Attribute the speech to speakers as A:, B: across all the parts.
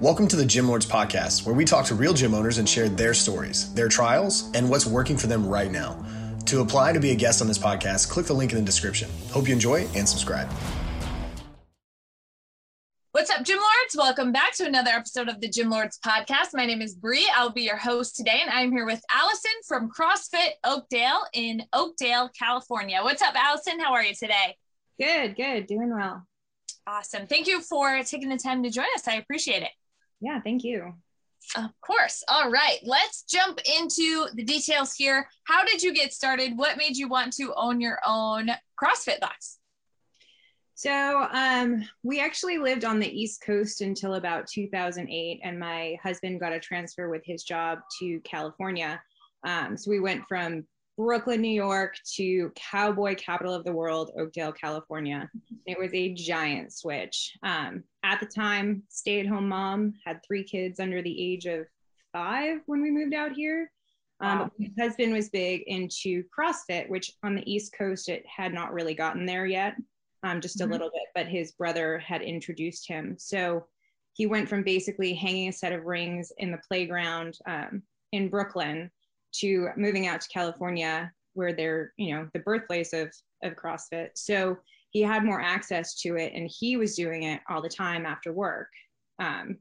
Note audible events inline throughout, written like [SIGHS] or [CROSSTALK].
A: Welcome to the Gym Lords Podcast, where we talk to real gym owners and share their stories, their trials, and what's working for them right now. To apply to be a guest on this podcast, click the link in the description. Hope you enjoy and subscribe.
B: What's up, Gym Lords? Welcome back to another episode of the Gym Lords podcast. My name is Bree. I'll be your host today, and I'm here with Alison from CrossFit Oakdale in Oakdale, California. What's up, Alison? How are you today?
C: Good, good, doing well.
B: Awesome. Thank you for taking the time to join us. I appreciate it.
C: Yeah, thank you.
B: Of course. All right. Let's jump into the details here. How did you get started? What made you want to own your own CrossFit box?
C: So, um, we actually lived on the East Coast until about 2008, and my husband got a transfer with his job to California. Um, so, we went from Brooklyn, New York to cowboy capital of the world, Oakdale, California. It was a giant switch. Um, at the time, stay at home mom, had three kids under the age of five when we moved out here. Um, wow. My husband was big into CrossFit, which on the East Coast, it had not really gotten there yet, um, just mm-hmm. a little bit, but his brother had introduced him. So he went from basically hanging a set of rings in the playground um, in Brooklyn to moving out to California, where they're, you know, the birthplace of, of CrossFit. So he had more access to it and he was doing it all the time after work. Um,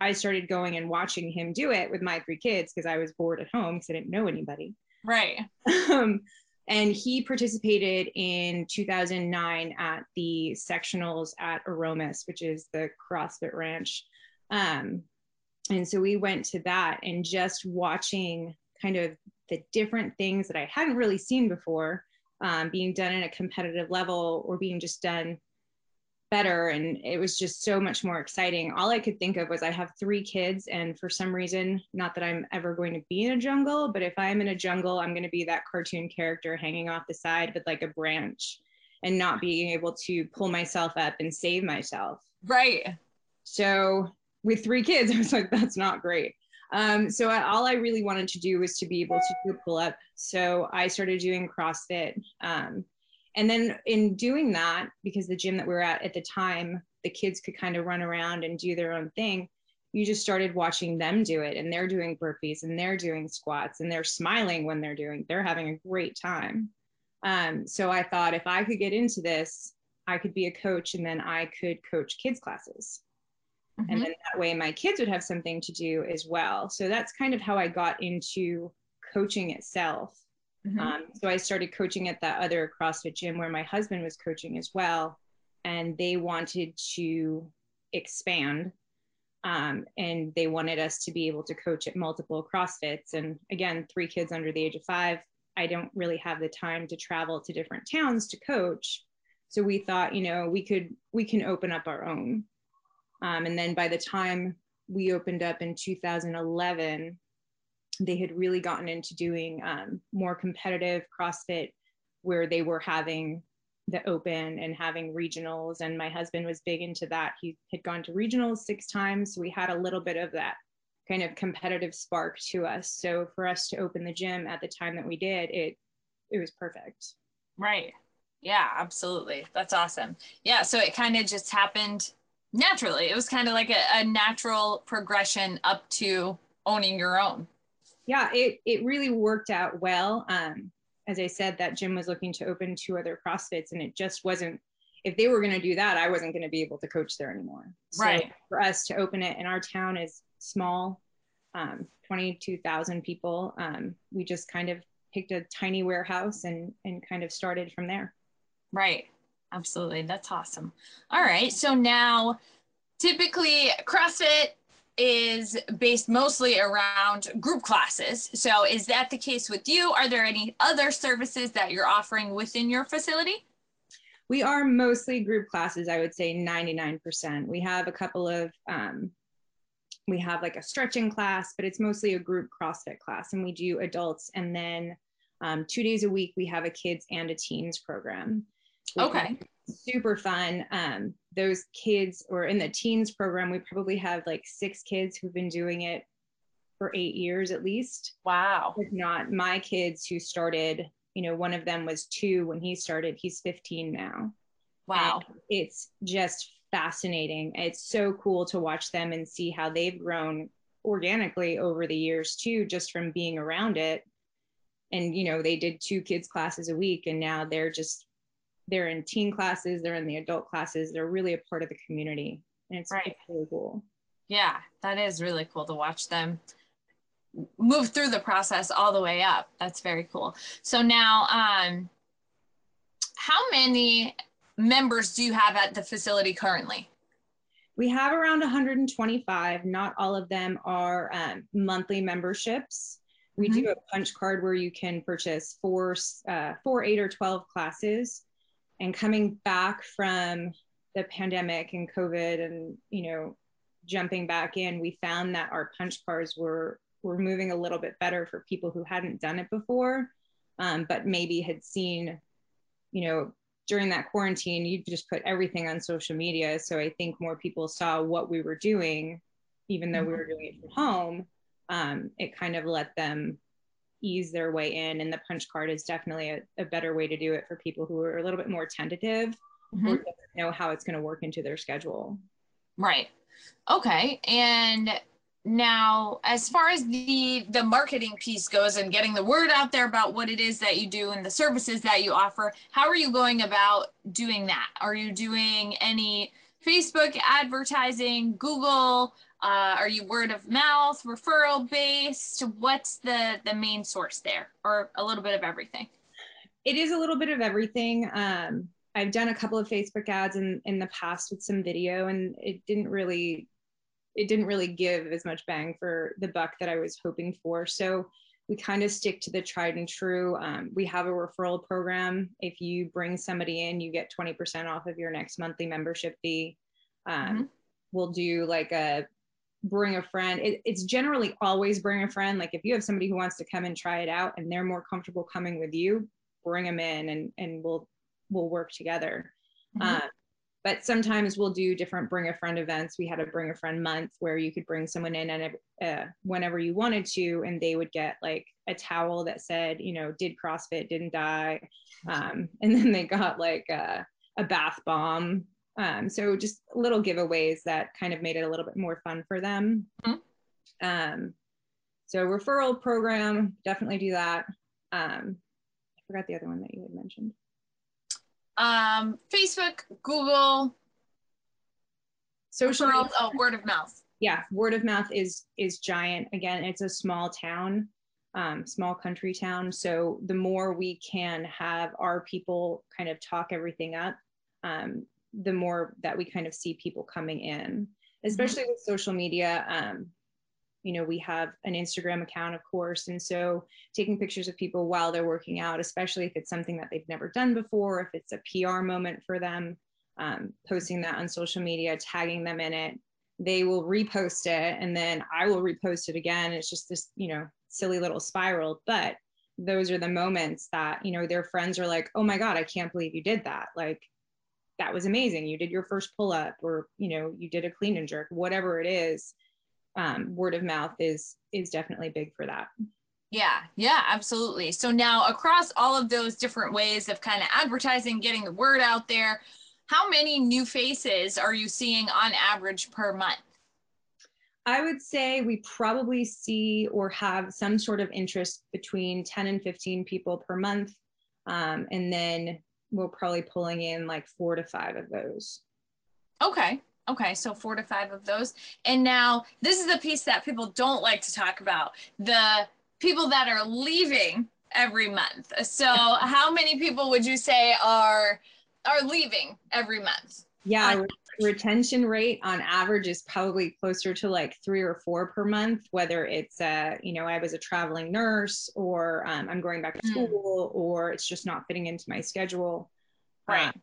C: I started going and watching him do it with my three kids because I was bored at home because I didn't know anybody.
B: Right.
C: Um, and he participated in 2009 at the sectionals at Aromas, which is the CrossFit Ranch. Um, and so we went to that and just watching kind of the different things that I hadn't really seen before um, being done at a competitive level or being just done better. And it was just so much more exciting. All I could think of was I have three kids, and for some reason, not that I'm ever going to be in a jungle, but if I'm in a jungle, I'm going to be that cartoon character hanging off the side with like a branch and not being able to pull myself up and save myself.
B: Right.
C: So with three kids, [LAUGHS] I was like, that's not great. Um, so I, all I really wanted to do was to be able to do a pull up. So I started doing CrossFit. Um, and then in doing that, because the gym that we were at at the time, the kids could kind of run around and do their own thing. You just started watching them do it, and they're doing burpees and they're doing squats and they're smiling when they're doing. They're having a great time. Um, so I thought if I could get into this, I could be a coach, and then I could coach kids classes. Mm-hmm. And then that way my kids would have something to do as well. So that's kind of how I got into coaching itself. Mm-hmm. Um, so I started coaching at that other CrossFit gym where my husband was coaching as well. And they wanted to expand. Um, and they wanted us to be able to coach at multiple CrossFits. And again, three kids under the age of five, I don't really have the time to travel to different towns to coach. So we thought, you know, we could we can open up our own. Um, and then by the time we opened up in 2011, they had really gotten into doing um, more competitive CrossFit where they were having the open and having regionals. And my husband was big into that. He had gone to regionals six times. So we had a little bit of that kind of competitive spark to us. So for us to open the gym at the time that we did, it it was perfect.
B: Right. Yeah, absolutely. That's awesome. Yeah. So it kind of just happened naturally. It was kind of like a, a natural progression up to owning your own.
C: Yeah, it it really worked out well. Um, as I said, that gym was looking to open two other CrossFits, and it just wasn't. If they were going to do that, I wasn't going to be able to coach there anymore.
B: So right.
C: For us to open it, and our town is small, um, twenty-two thousand people. Um, we just kind of picked a tiny warehouse and and kind of started from there.
B: Right. Absolutely. That's awesome. All right. So now, typically, CrossFit is based mostly around group classes. So, is that the case with you? Are there any other services that you're offering within your facility?
C: We are mostly group classes, I would say 99%. We have a couple of, um, we have like a stretching class, but it's mostly a group CrossFit class. And we do adults. And then um, two days a week, we have a kids and a teens program.
B: Okay.
C: Super fun. Um, those kids, or in the teens program, we probably have like six kids who've been doing it for eight years at least.
B: Wow.
C: If not my kids who started, you know, one of them was two when he started, he's 15 now.
B: Wow.
C: And it's just fascinating. It's so cool to watch them and see how they've grown organically over the years too, just from being around it. And you know, they did two kids classes a week, and now they're just they're in teen classes, they're in the adult classes, they're really a part of the community, and it's,
B: Right.
C: really cool.
B: Yeah, that is really cool to watch them move through the process all the way up. That's very cool. So now, um, how many members do you have at the facility currently?
C: We have around 125. Not all of them are um, monthly memberships. We do a punch card where you can purchase four, uh, four, eight, or 12 classes. And coming back from the pandemic and COVID, and you know, jumping back in, we found that our punch cards were were moving a little bit better for people who hadn't done it before, um, but maybe had seen, you know, during that quarantine, you just put everything on social media. So I think more people saw what we were doing, even though we were doing it from home. Um, it kind of let them ease their way in. And the punch card is definitely a, a better way to do it for people who are a little bit more tentative
B: Mhm.
C: or don't know how it's going to work into their schedule.
B: Right. Okay. And now as far as the the marketing piece goes and getting the word out there about what it is that you do and the services that you offer, how are you going about doing that? Are you doing any Facebook advertising, Google? Uh, are you word of mouth, referral based? What's the the main source there, or a little bit of everything?
C: it is a little bit of everything. Um, I've done a couple of Facebook ads in, in the past with some video and it didn't really, it didn't really give as much bang for the buck that I was hoping for. So we kind of stick to the tried and true. Um, we have a referral program. If you bring somebody in, you get 20% off of your next monthly membership fee. Um,
B: Mhm.
C: We'll do like a bring a friend. It, it's generally always bring a friend. Like if you have somebody who wants to come and try it out and they're more comfortable coming with you, bring them in and and we'll we'll work together.
B: Mhm.
C: Uh, but sometimes we'll do different bring a friend events. We had a bring a friend month where you could bring someone in and uh, whenever you wanted to, and they would get like a towel that said, you know, did CrossFit, didn't die, um, and then they got like a, a bath bomb. Um, so just little giveaways that kind of made it a little bit more fun for them.
B: Mhm.
C: Um, so referral program, definitely do that. Um, I forgot the other one that you had mentioned.
B: Um, Facebook, Google,
C: Social
B: referrals, oh, word of mouth.
C: yeah word of mouth is is giant again it's a small town um, small country town so the more we can have our people kind of talk everything up um, the more that we kind of see people coming in especially with social media um, you know we have an instagram account of course and so taking pictures of people while they're working out especially if it's something that they've never done before if it's a pr moment for them um, posting that on social media tagging them in it they will repost it and then I will repost it again. It's just this, you know, silly little spiral. But those are the moments that, you know, their friends are like, oh my God, I can't believe you did that. Like, that was amazing. You did your first pull up or, you know, you did a clean and jerk, whatever it is. Um, word of mouth is is definitely big for that.
B: Yeah, yeah, absolutely. So now across all of those different ways of kind of advertising, getting the word out there, how many new faces are you seeing on average per month?
C: I would say we probably see or have some sort of interest between 10 and 15 people per month. Um, and then we're probably pulling in like four to five of those.
B: Okay. Okay, so four to five of those. And now this is the piece that people don't like to talk about. The people that are leaving every month. So [LAUGHS] how many people would you say are are leaving every month?
C: Yeah, retention rate on average is probably closer to like three or four per month, whether it's, uh, you know, I was a traveling nurse or um, I'm going back to
B: Mm.
C: school or it's just not fitting into my schedule.
B: Right.
C: Um,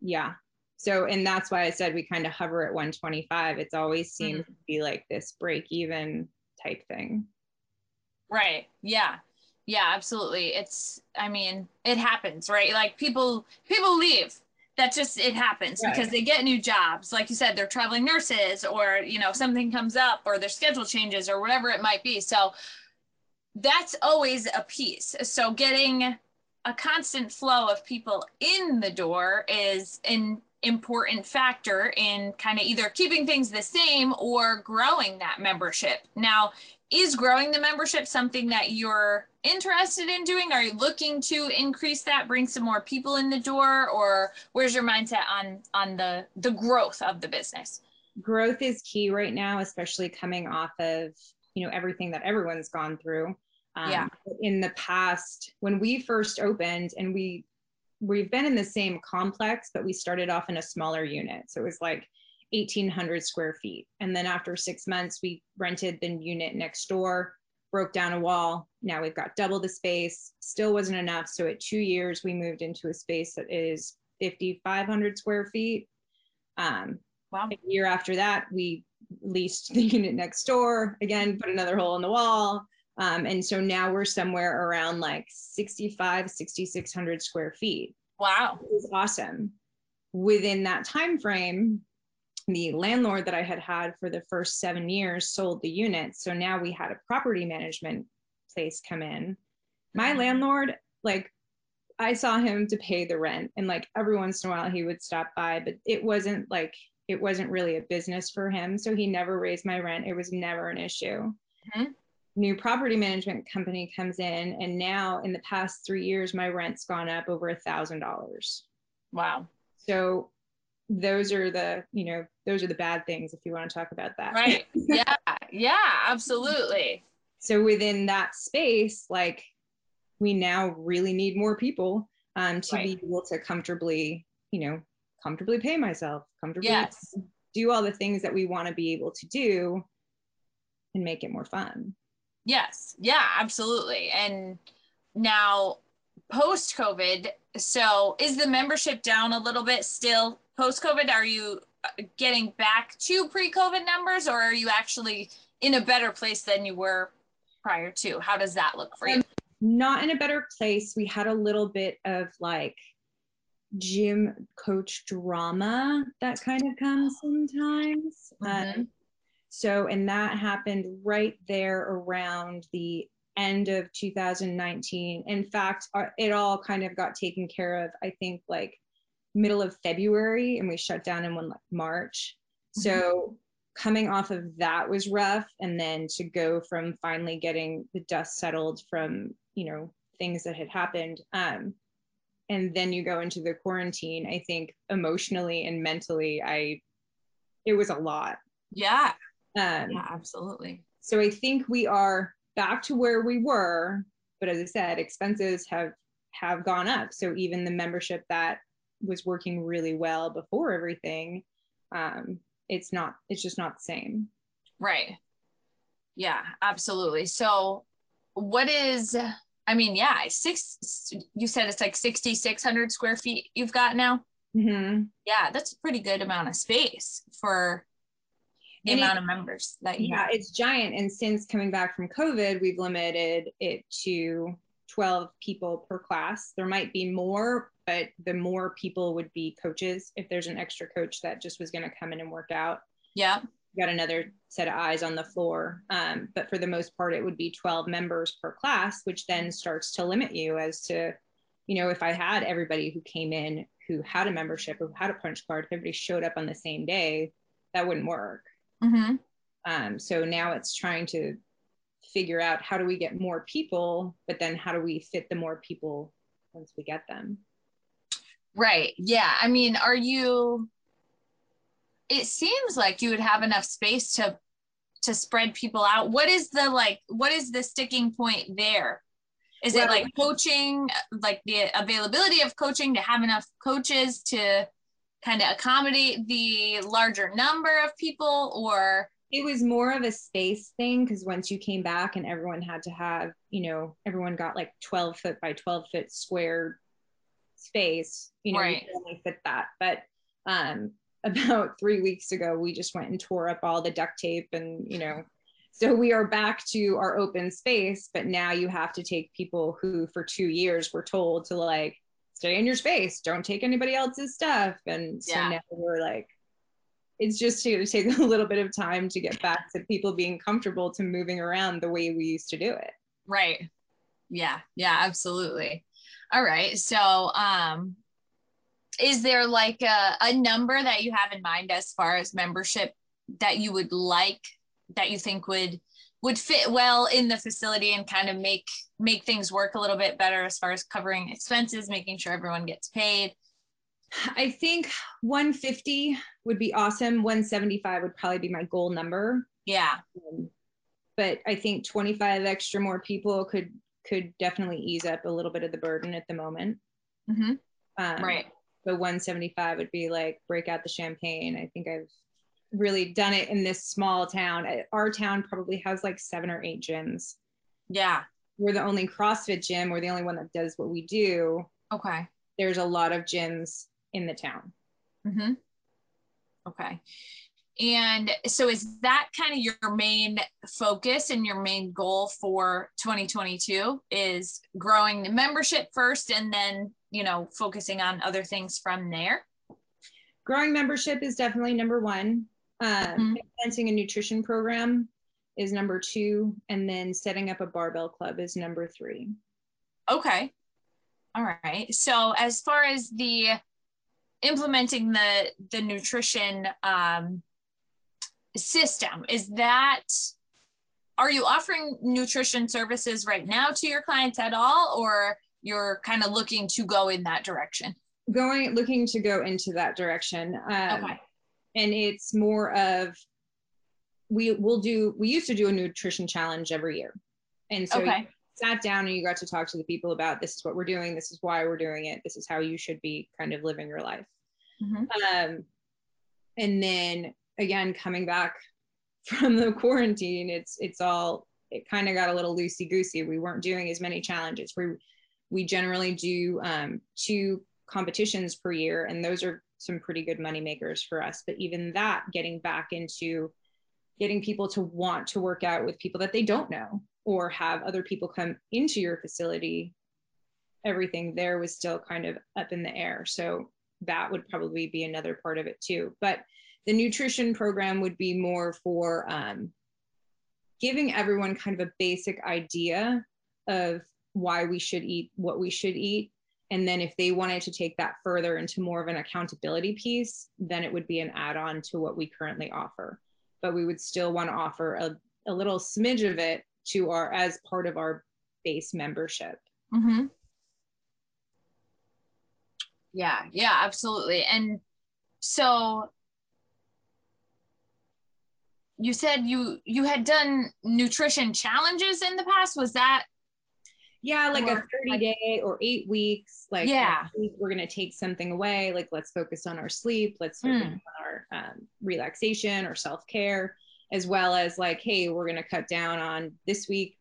C: yeah. So, and that's why I said we kind of hover at 125. It's always seems to be like this break even type thing.
B: Right. Yeah. Yeah, absolutely. It's I mean, it happens, right? Like people people leave. That just it happens
C: Right.
B: because they get new jobs. Like you said, they're traveling nurses or, you know, something comes up or their schedule changes or whatever it might be. So that's always a piece. So getting a constant flow of people in the door is an important factor in kind of either keeping things the same or growing that membership. Now, is growing the membership something that you're interested in doing? Are you looking to increase that, bring some more people in the door, or where's your mindset on on the the growth of the business?
C: Growth is key right now, especially coming off of you know everything that everyone's gone through. Um,
B: yeah.
C: In the past, when we first opened, and we we've been in the same complex, but we started off in a smaller unit, so it was like 1,800 square feet. And then after six months, we rented the unit next door, broke down a wall. Now we've got double the space. Still wasn't enough. So at two years, we moved into a space that is 5,500 square feet. Um,
B: wow.
C: A year after that, we leased the [LAUGHS] unit next door. Again, put another hole in the wall. Um, and so now we're somewhere around like 65, 6,600 square feet.
B: Wow.
C: It was awesome. Within that time frame, the landlord that I had had for the first seven years sold the unit. So now we had a property management place come in. My mm-hmm. landlord, like, I saw him to pay the rent, and like every once in a while he would stop by, but it wasn't like it wasn't really a business for him. So he never raised my rent. It was never an issue. Mm-hmm. New property management company comes in, and now in the past three years, my rent's gone up over a thousand dollars.
B: Wow.
C: So those are the you know those are the bad things if you want to talk about that.
B: Right. [LAUGHS] Yeah. Yeah absolutely.
C: So within that space like we now really need more people um, to right. be able to comfortably you know comfortably pay myself comfortably
B: yes.
C: do all the things that we want to be able to do and make it more fun.
B: Yes. Yeah absolutely. And now post covid so is the membership down a little bit still post COVID? Are you uh, getting back to pre COVID numbers or are you actually in a better place than you were prior to? How does that look for you? Um,
C: not in a better place. We had a little bit of like gym coach drama that kind of comes sometimes. Mm-hmm. Um, so, and that happened right there around the end of 2019. In fact, our, it all kind of got taken care of, I think, like middle of February and we shut down in one like March. Mm-hmm. So coming off of that was rough. And then to go from finally getting the dust settled from, you know, things that had happened. Um, and then you go into the quarantine, I think emotionally and mentally, I, it was a lot.
B: Yeah. Um, yeah, absolutely.
C: So I think we are back to where we were, but as I said, expenses have have gone up. So even the membership that was working really well before everything um it's not it's just not the same
B: right yeah absolutely so what is i mean yeah six you said it's like 6600 square feet you've got now
C: mm-hmm.
B: yeah that's a pretty good amount of space for the and amount it, of members that you
C: yeah
B: have.
C: it's giant and since coming back from covid we've limited it to 12 people per class. There might be more but the more people would be coaches. If there's an extra coach that just was going to come in and work out
B: yeah.
C: got another set of eyes on the floor. Um, but for the most part it would be 12 members per class which then starts to limit you as to you know if i had everybody who came in who had a membership or who had a punch card if everybody showed up on the same day that wouldn't work
B: mm-hmm.
C: um, so now it's trying to figure out how do we get more people but then how do we fit the more people once we get them
B: Right. Yeah. I mean, are you it seems like you would have enough space to to spread people out. What is the like what is the sticking point there? Is well, it like coaching, like the availability of coaching to have enough coaches to kind of accommodate the larger number of people or
C: it was more of a space thing because once you came back and everyone had to have, you know, everyone got like 12 foot by 12 foot square space, you know, right. you only fit that. But um, [LAUGHS] about three weeks ago, we just went and tore up all the duct tape and, you know, so we are back to our open space, but now you have to take people who for two years were told to like stay in your space, don't take anybody else's stuff. And so yeah. now we're like, it's just to take [LAUGHS] a little bit of time to get back to people being comfortable to moving around the way we used to do it.
B: Right. Yeah. Yeah, absolutely. All right. So, um, is there like a, a number that you have in mind as far as membership that you would like that you think would would fit well in the facility and kind of make make things work a little bit better as far as covering expenses making sure everyone gets paid
C: I think 150 would be awesome. 175 would probably be my goal number.
B: yeah
C: Um, but I think 25 extra more people could could definitely ease up a little bit of the burden at the moment.
B: hmm
C: Um,
B: right
C: But 175 would be like break out the champagne. I think I've really done it in this small town. Our town probably has like seven or eight gyms.
B: yeah
C: We're the only CrossFit gym. We're the only one that does what we do.
B: okay
C: There's a lot of gyms in the town.
B: Mm-hmm. Okay. And so is that kind of your main focus and your main goal for 2022 is growing the membership first and then, you know, focusing on other things from there?
C: Growing membership is definitely number one. Um,
B: Mhm.
C: Implementing a nutrition program is number two. And then setting up a barbell club is number three.
B: Okay. All right. So as far as the implementing the the nutrition um, system, is that are you offering nutrition services right now to your clients at all, or you're kind of looking to go in that direction?
C: Going, looking to go into that direction. Um,
B: Okay.
C: And it's more of, we will do, we used to do a nutrition challenge every year. And so you
B: Okay.
C: sat down and you got to talk to the people about this is what we're doing, this is why we're doing it, this is how you should be kind of living your life.
B: Mhm.
C: Um, and then again, coming back [LAUGHS] from the quarantine, it's it's all it kind of got a little loosey goosey. We weren't doing as many challenges. We we generally do um, two competitions per year, and those are some pretty good money makers for us. But even that, getting back into getting people to want to work out with people that they don't know or have other people come into your facility everything there was still kind of up in the air so that would probably be another part of it too but the nutrition program would be more for um, giving everyone kind of a basic idea of why we should eat what we should eat and then if they wanted to take that further into more of an accountability piece then it would be an add-on to what we currently offer but we would still want to offer a, a little smidge of it to our as part of our base membership
B: Mm-hmm. Yeah, yeah, absolutely. And so you said you you had done nutrition challenges in the past. Was that
C: yeah like a 30
B: like-
C: day or eight weeks like
B: Yeah.
C: week we're going to take something away like let's focus on our sleep let's focus
B: Mm.
C: on our um, relaxation or self-care as well as like hey we're going to cut down on this week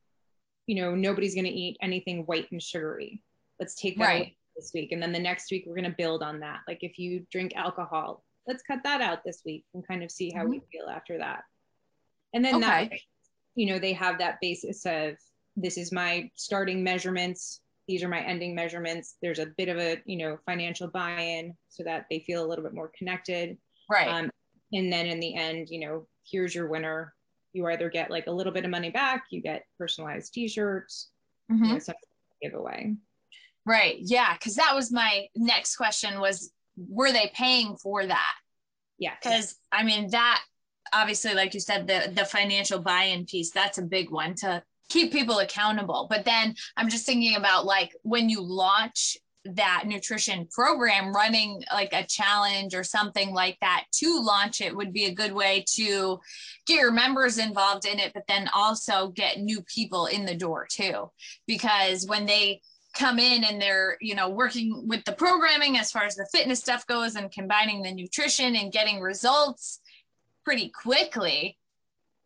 C: you know nobody's going to eat anything white and sugary let's take that
B: Right.
C: this week and then the next week we're going to build on that like if you drink alcohol let's cut that out this week and kind of see how we feel after that and then that you know they have that basis of this is my starting measurements these are my ending measurements there's a bit of a you know financial buy-in so that they feel a little bit more connected
B: right?
C: um, and then in the end you know here's your winner you either get like a little bit of money back you get personalized t-shirts
B: Mhm.
C: you know something to
B: Right. Yeah, because that was my next question was were they paying for that?
C: yeah
B: Because I mean that obviously, like you said, the the financial buy-in piece, that's a big one to keep people accountable. But then I'm just thinking about like when you launch that nutrition program running like a challenge or something like that to launch it would be a good way to get your members involved in it but then also get new people in the door too because when they come in and they're you know working with the programming as far as the fitness stuff goes and combining the nutrition and getting results pretty quickly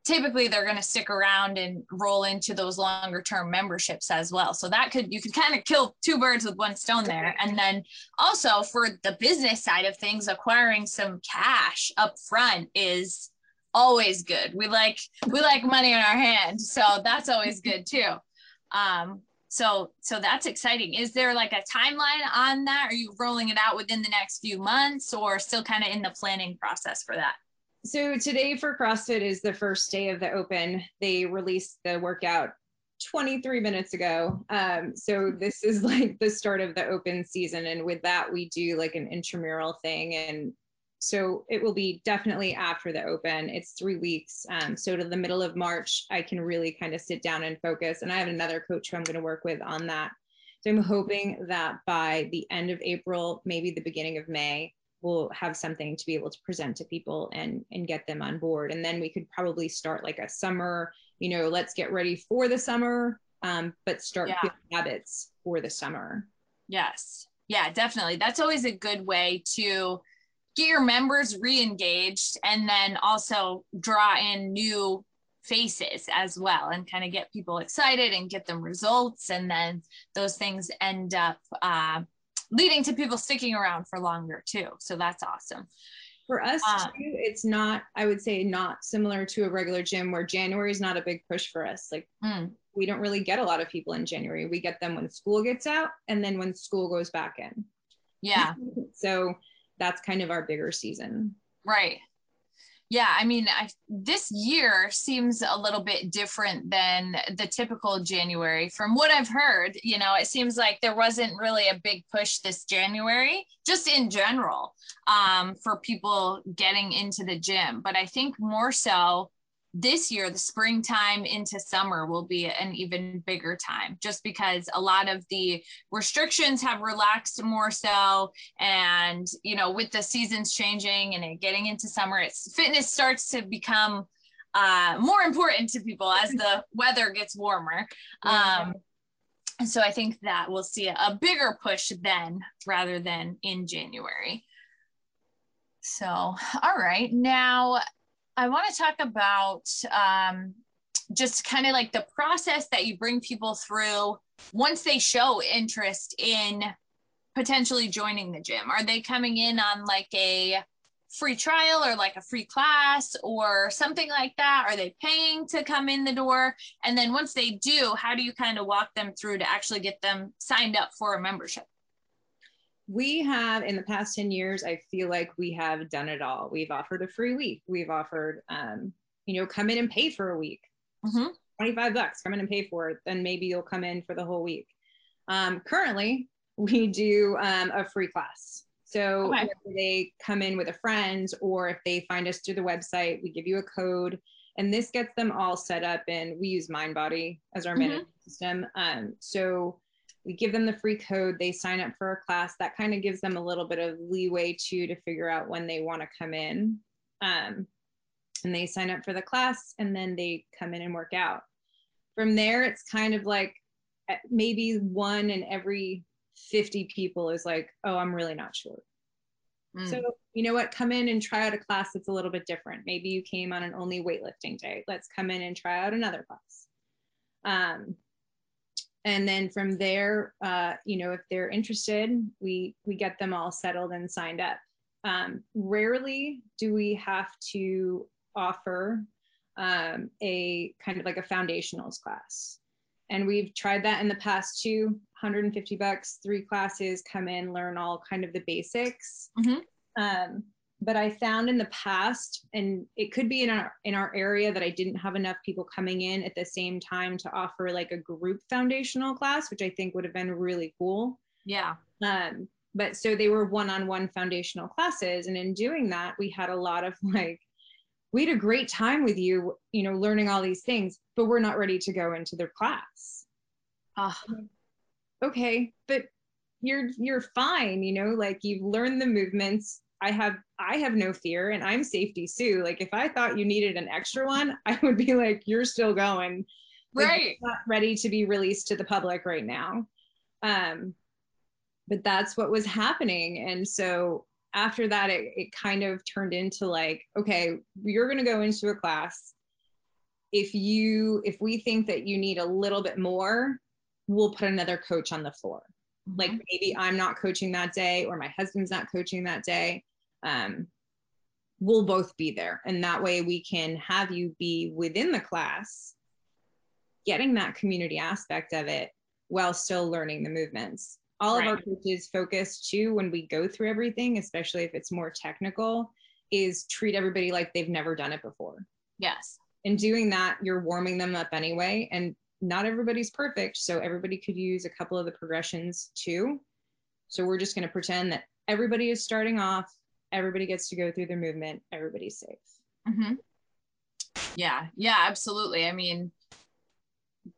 B: typically they're going to stick around and roll into those longer term memberships as well. So that could you could kind of kill two birds with one stone there. [LAUGHS] And then also for the business side of things acquiring some cash up front is always good. We like we like money in our hand so that's always [LAUGHS] good too. Um so so that's exciting. Is there like a timeline on that? Are you rolling it out within the next few months or still kind of in the planning process for that
C: so today for CrossFit is the first day of the open. They released the workout 23 minutes ago. Um, so this is [LAUGHS] like the start of the open season. And with that, we do like an intramural thing. And so it will be definitely after the open. It's three weeks. Um, so to the middle of March, I can really kind of sit down and focus. And I have another coach who I'm going to work with on that. So I'm hoping that by the end of April, maybe the beginning of May, we'll have something to be able to present to people and and get them on board. And then we could probably start like a summer you know let's get ready for the summer um, but start yeah. habits for the summer.
B: Yes. Yeah definitely. That's always a good way to get your members re-engaged and then also draw in new faces as well and kind of get people excited and get them results and then those things end up uh, leading to people sticking around for longer too. So that's awesome.
C: For us um, too, it's not, I would say, not similar to a regular gym where January is not a big push for us. Like mm. we don't really get a lot of people in January. We get them when school gets out and then when school goes back in.
B: Yeah. [LAUGHS]
C: so that's kind of our bigger season.
B: Right yeah i mean I, this year seems a little bit different than the typical january. From what i've heard you know it seems like there wasn't really a big push this january just in general um, for people getting into the gym. But i think more so this year, the springtime into summer will be an even bigger time just because a lot of the restrictions have relaxed more so. And, you know, with the seasons changing and getting into summer, it's fitness starts to become uh, more important to people as the [LAUGHS] weather gets warmer. Um, so I think that we'll see a, a bigger push then rather than in January. So, all right. Now, I want to talk about um, just kind of like the process that you bring people through once they show interest in potentially joining the gym. Are they coming in on like a free trial or like a free class or something like that? Are they paying to come in the door? And then once they do, how do you kind of walk them through to actually get them signed up for a membership?
C: We have in the past 10 years i feel like we have done it all. We've offered a free week. We've offered um, you know come in and pay for a week. Mm-hmm. 25 bucks come in and pay for it. Then maybe you'll come in for the whole week. Um, currently [LAUGHS] we do um, a free class. So okay. they come in with a friend or if they find us through the website we give you a code. And this gets them all set up and we use mindbody as our mm-hmm. management system. Um, so we give them the free code they sign up for a class that kind of gives them a little bit of leeway too to figure out when they want to come in. Um, and they sign up for the class and then they come in and work out. From there it's kind of like eh, maybe one in every 50 people is like oh i'm really not sure. Mm. so you know what? Come in and try out a class that's a little bit different. Maybe you came on an only weightlifting day. Let's come in and try out another class. Um, and then from there uh, you know if they're interested we we get them all settled and signed up. Um, rarely do we have to offer um, a kind of like a foundationals class. And we've tried that in the past too. 150 bucks three classes come in learn all kind of the basics. Mm-hmm. um, but I found in the past, and it could be in our in our area that I didn't have enough people coming in at the same time to offer like a group foundational class, which I think would have been really cool.
B: Yeah.
C: Um, but so they were one-on-one foundational classes, and in doing that, we had a lot of [LAUGHS] like, we had a great time with you, you know, learning all these things, but we're not ready to go into their class.
B: Oh.
C: Okay, but you're you're fine, you know, like you've learned the movements I have I have no fear and I'm safety Sue. Like if I thought you needed an extra one, [LAUGHS] I would be like, you're still going.
B: Like, right.
C: not ready to be released to the public right now. Um, but that's what was happening. And so after that, it, it kind of turned into like, okay, you're gonna go into a class. If you if we think that you need a little bit more, we'll put another coach on the floor. Like mm-hmm. maybe I'm not coaching that day or my husband's not coaching that day um, we'll both be there. And that way we can have you be within the class, getting that community aspect of it while still learning the movements. All right. of our coaches focus too when we go through everything, especially if it's more technical, is treat everybody like they've never done it before.
B: Yes.
C: In doing that, you're warming them up anyway. And not everybody's perfect. So everybody could use a couple of the progressions too. So we're just going to pretend that everybody is starting off, everybody gets to go through their movement, everybody's safe.
B: Mm-hmm. Yeah, yeah, absolutely. I mean,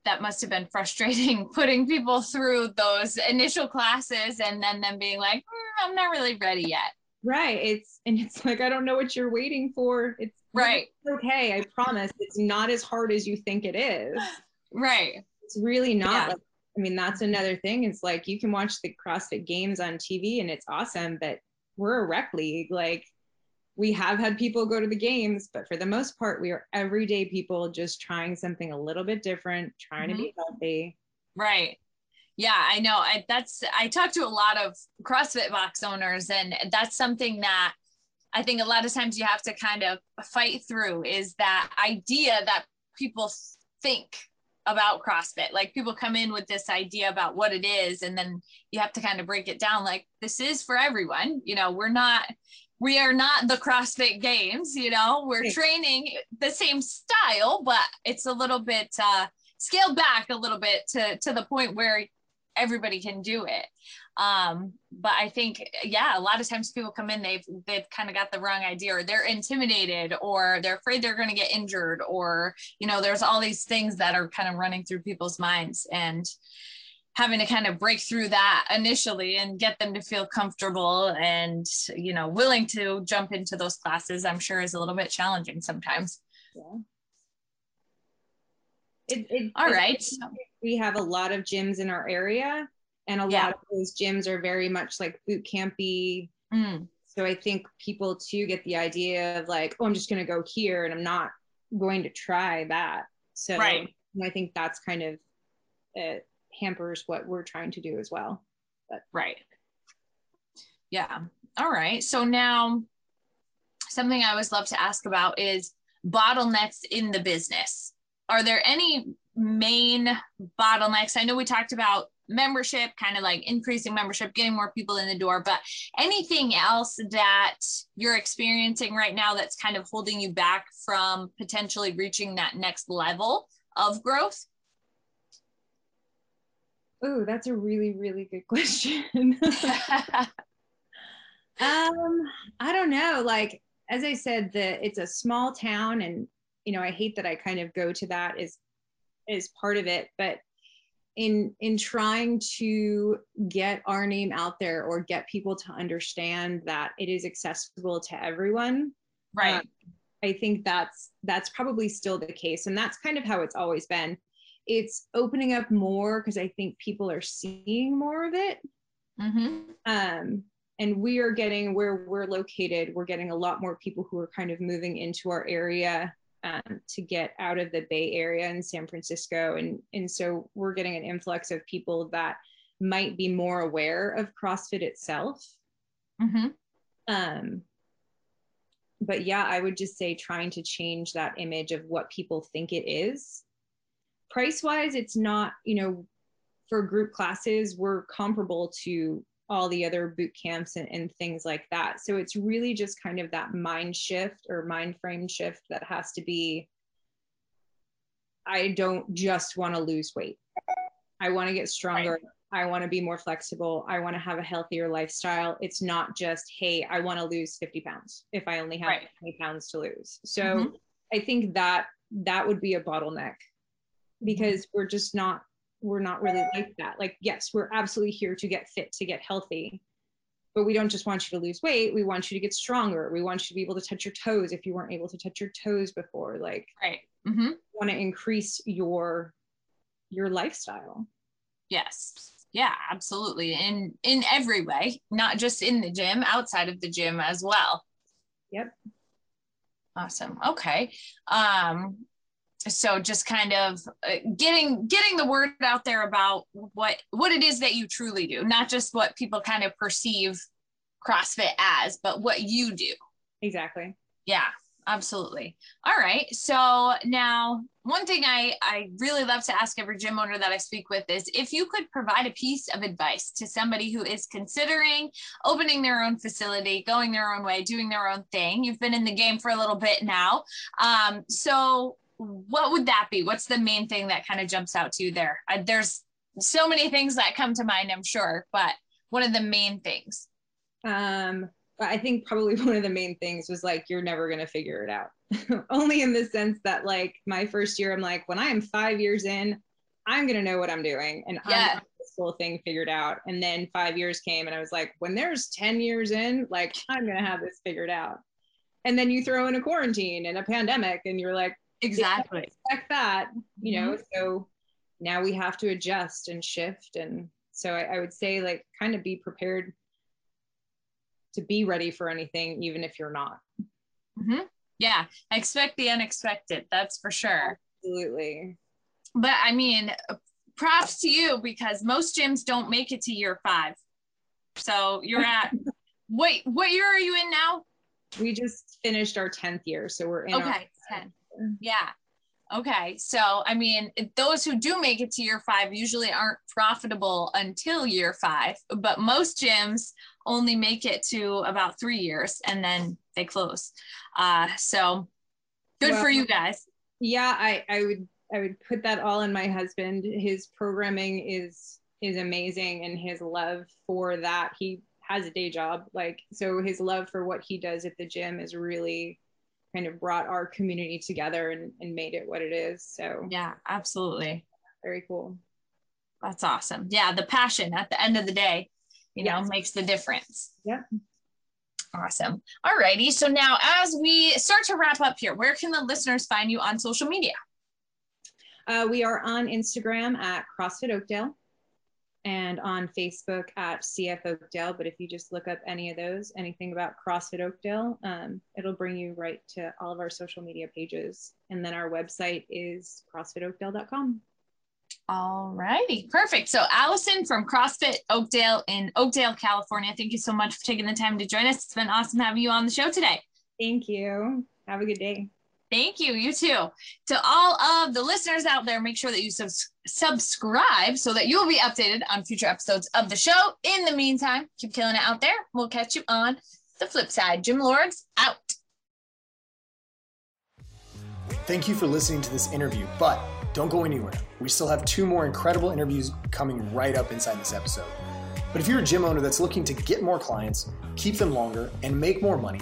B: that must have been [LAUGHS] frustrating [LAUGHS] putting people through those initial classes and then them being like, mm, I'm not really ready yet.
C: Right. It's and it's like I don't know what you're waiting for. It's
B: right.
C: okay. I promise. It's not as hard as you think it is. [SIGHS]
B: Right.
C: It's really not. Yeah. Like, I mean, that's another thing. It's like you can watch the CrossFit games on TV and it's awesome, but we're a rec league. Like we have had people go to the games, but for the most part, we are everyday people just trying something a little bit different, trying mm-hmm. to be mm-hmm. healthy.
B: Right. Yeah, I know. I that's I talk to a lot of CrossFit box owners, and that's something that I think a lot of times you have to kind of fight through is that idea that people think about CrossFit. Like people come in with this idea about what it is, and then you have to kind of break it down. Like this is for everyone. You know, we're not we are not the CrossFit Games. You know, we're training the same style, but it's a little bit uh, scaled back a little bit to to the point where everybody can do it um but i think yeah a lot of times people come in they've they've kind of got the wrong idea or they're intimidated or they're afraid they're going to get injured or you know there's all these things that are kind of running through people's minds and having to kind of break through that initially and get them to feel comfortable and you know willing to jump into those classes i'm sure is a little bit challenging sometimes. Yeah.
C: It, it,
B: all right.
C: we have a lot of gyms in our area and a yeah. lot of those gyms are very much like boot campy. Mm. so i think people too get the idea of like oh i'm just going to go here and i'm not going to try that. So right. i think that's kind of it hampers what we're trying to do as well.
B: But right. Yeah. All right. So now something i always love to ask about is bottlenecks in the business. Are there any main bottlenecks? I know we talked about membership, kind of like increasing membership, getting more people in the door. But anything else that you're experiencing right now that's kind of holding you back from potentially reaching that next level of growth?
C: Oh, that's a really, really good question. [LAUGHS] um, I don't know. Like, as I said, the it's a small town and you know, I hate that I kind of go to that is is part of it, but in in trying to get our name out there or get people to understand that it is accessible to everyone.
B: Right. Um,
C: i think that's that's probably still the case and that's kind of how it's always been. It's opening up more because i think people are seeing more of it. Mm-hmm. um, and we are getting where we're located we're getting a lot more people who are kind of moving into our area um, to get out of the Bay Area in San Francisco. And, and so we're getting an influx of people that might be more aware of CrossFit itself. Mm-hmm. Um, but yeah, I would just say trying to change that image of what people think it is. Price wise, it's not, you know, for group classes, we're comparable to all the other boot camps and, and things like that. So it's really just kind of that mind shift or mind frame shift that has to be I don't just want to lose weight. I want to get stronger. Right. I want to be more flexible. I want to have a healthier lifestyle. It's not just, hey, I want to lose 50 pounds if I only have right. 20 pounds to lose. So mm-hmm. I think that that would be a bottleneck because we're just not we're not really like that. Like, yes, we're absolutely here to get fit, to get healthy, but we don't just want you to lose weight. We want you to get stronger. We want you to be able to touch your toes if you weren't able to touch your toes before. Like,
B: right. Mm-hmm.
C: want to increase your your lifestyle.
B: Yes. Yeah, absolutely. In in every way, not just in the gym, outside of the gym as well.
C: Yep.
B: Awesome. Okay. Um, so just kind of uh, getting getting the word out there about what what it is that you truly do not just what people kind of perceive crossfit as but what you do.
C: Exactly.
B: Yeah absolutely. All right. So now one thing i i really love to ask every gym owner that i speak with is if you could provide a piece of advice to somebody who is considering opening their own facility going their own way doing their own thing. You've been in the game for a little bit now. Um, so what would that be? What's the main thing that kind of jumps out to you there? I, there's so many things that come to mind, I'm sure, but one of the main things?
C: Um, I think probably [LAUGHS] one of the main things was like, you're never going to figure it out. [LAUGHS] Only in the sense that, like, my first year, I'm like, when I am five years in, I'm going to know what I'm doing. And yeah. I'm this whole thing figured out. And then five years came, and I was like, when there's 10 years in, like, I'm going to have this figured out. And then you throw in a quarantine and a pandemic, and you're like,
B: exactly
C: expect that, you know? Mm-hmm. So now we have to adjust and shift. And so I, I would say, like, kind of be prepared to be ready for anything, even if you're not.
B: Mm-hmm. Yeah, expect the unexpected. That's for sure.
C: Absolutely.
B: But I mean, props to you because most gyms don't make it to year five. So you're at [LAUGHS] wait, what year are you in now?
C: We just finished our 10th year. So we're in
B: okay, 10. Yeah. Okay. So, I mean, those who do make it to year five usually aren't profitable until year five, but most gyms only make it to about three years and then they close. Uh, so good well, for you guys.
C: Yeah, I, I would I would put that all in my husband. His programming is is amazing and his love for that. He has a day job. Like so his love for what he does at the gym is really kind of brought our community together and, and made it what it is. So
B: yeah, absolutely.
C: Very cool.
B: That's awesome. Yeah, the passion at the end of the day you know, makes the difference.
C: Yeah.
B: Awesome. All righty. So now as we start to wrap up here, where can the listeners find you on social media?
C: Uh, we are on Instagram at CrossFit Oakdale and on Facebook at CF Oakdale. But if you just look up any of those, anything about CrossFit Oakdale, um, it'll bring you right to all of our social media pages. And then our website is crossfitoakdale.com.
B: All righty, perfect. So Alison from CrossFit Oakdale in Oakdale, California, thank you so much for taking the time to join us. It's been awesome having you on the show today.
C: Thank you. Have a good day.
B: Thank you. You too. To all of the listeners out there, make sure that you subs- subscribe so that you'll be updated on future episodes of the show. In the meantime, keep killing it out there. We'll catch you on the flip side. Gym Lords out.
A: Thank you for listening to this interview, but don't go anywhere. We still have two more incredible interviews coming right up inside this episode. But if you're a gym owner that's looking to get more clients, keep them longer, and make more money,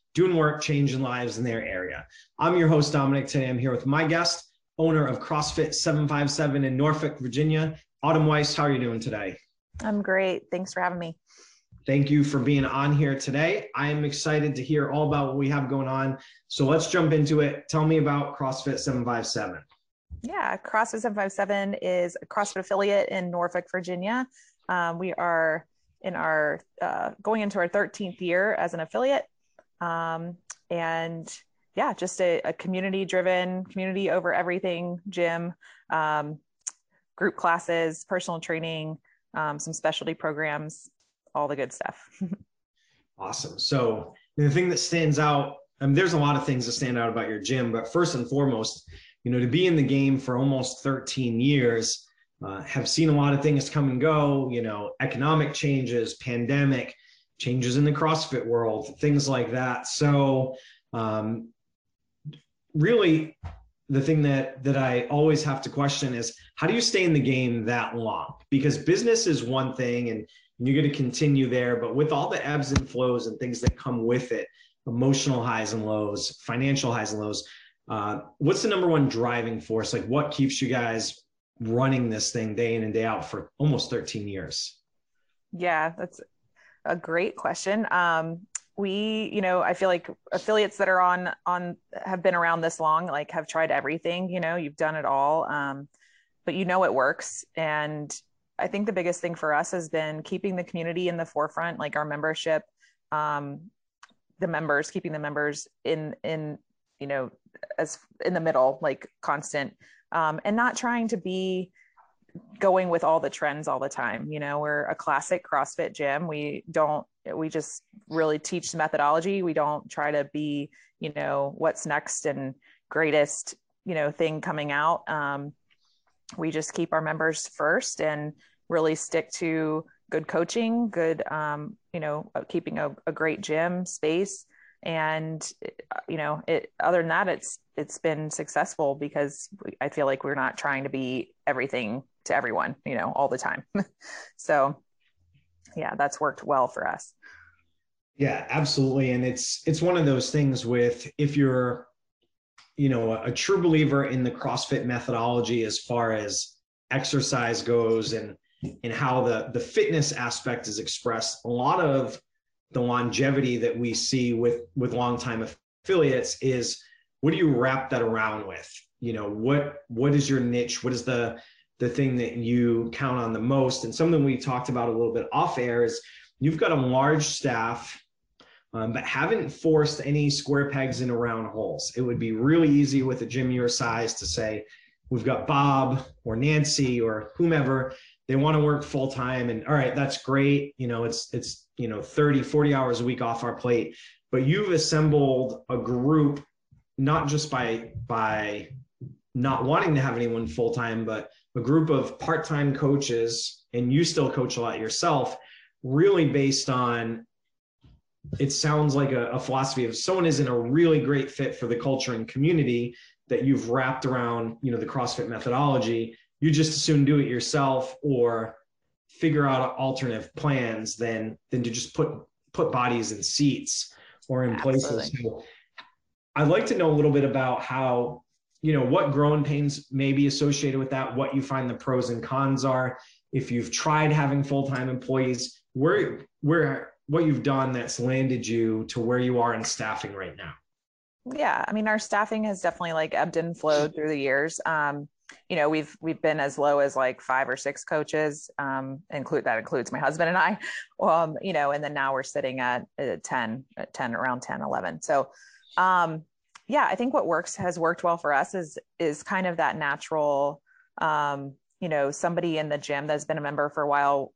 D: doing work, changing lives in their area. I'm your host, Dominic. Today I'm here with my guest, owner of CrossFit 757 in Norfolk, Virginia, Autumn Weiss. How are you doing today?
E: I'm great. Thanks for having me.
D: Thank you for being on here today. I am excited to hear all about what we have going on. So let's jump into it. Tell me about CrossFit 757.
E: Yeah, CrossFit 757 is a CrossFit affiliate in Norfolk, Virginia. Um, we are in our uh, going into our 13th year as an affiliate. Um, and yeah, just a, a community driven, community over everything gym, um, group classes, personal training, um, some specialty programs, all the good stuff. [LAUGHS]
D: awesome. So the thing that stands out, I mean, there's a lot of things that stand out about your gym, but first and foremost, you know, to be in the game for almost 13 years, uh, have seen a lot of things come and go, you know, economic changes, pandemic, changes in the CrossFit world, things like that. So, um, really, the thing that that I always have to question is how do you stay in the game that long? Because business is one thing, and and you're going to continue there. But with all the ebbs and flows and things that come with it, emotional highs and lows, financial highs and lows, uh, what's the number one driving force? Like, what keeps you guys running this thing day in and day out for almost 13 years?
E: Yeah, that's a great question. Um, we, you know, I feel like affiliates that are on on have been around this long, like have tried everything. You know, you've done it all, um, but you know it works, and I think the biggest thing for us has been keeping the community in the forefront, like our membership, um, the members, keeping the members in in you know as in the middle like constant um, and not trying to be going with all the trends all the time you know we're a classic crossfit gym. We don't we just really teach methodology. We don't try to be you know what's next and greatest you know thing coming out. Um, we just keep our members first and really stick to good coaching good um, you know keeping a, a great gym space and uh, you know it other than that it's it's been successful because i feel like we're not trying to be everything to everyone you know all the time. [LAUGHS] So yeah that's worked well for us.
D: Yeah absolutely. And it's it's one of those things with if you're you know a, a true believer in the crossfit methodology as far as exercise goes and and how the the fitness aspect is expressed a lot of the longevity that we see with with longtime affiliates is what do you wrap that around with? You know what what is your niche? What is the the thing that you count on the most? And something we talked about a little bit off air is you've got a large staff um, but haven't forced any square pegs into round holes. It would be really easy with a gym your size to say we've got bob or nancy or whomever they want to work full time and all right that's great you know it's it's you know 30 40 hours a week off our plate. But you've assembled a group not just by by not wanting to have anyone full time but a group of part-time coaches and you still coach a lot yourself really based on it sounds like a, a philosophy of someone isn't a really great fit for the culture and community that you've wrapped around you know the crossfit methodology you just as soon do it yourself or figure out alternative plans than than to just put put bodies in seats or in Absolutely. places. So I'd like to know a little bit about how you know what growing pains may be associated with that, what you find the pros and cons are. If you've tried having full time employees, where where what you've done that's landed you to where you are in staffing right now.
E: Yeah, I mean, our staffing has definitely like ebbed and flowed through the years. Um, you know we've we've been as low as like five or six coaches um include that includes my husband and i um you know and then now we're sitting at, at 10 at 10 around 10 11 so um yeah i think what works has worked well for us is is kind of that natural um you know somebody in the gym that's been a member for a while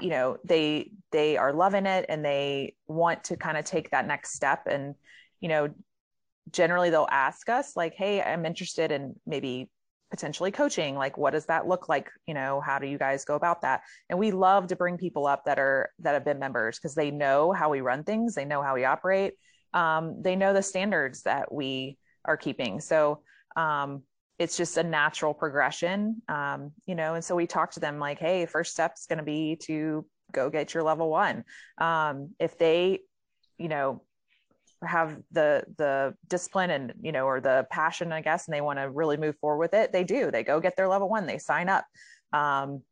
E: you know they they are loving it and they want to kind of take that next step and you know generally they'll ask us like hey i'm interested in maybe potentially coaching like what does that look like? You know how do you guys go about that? And we love to bring people up that are that have been members because they know how we run things they know how we operate. Um, they know the standards that we are keeping. So um, it's just a natural progression um, you know and so we talk to them like hey first step is going to be to go get your level one. Um, if they you know have the the discipline and you know or the passion i guess and they want to really move forward with it they do. They go get their level one they sign up. Um,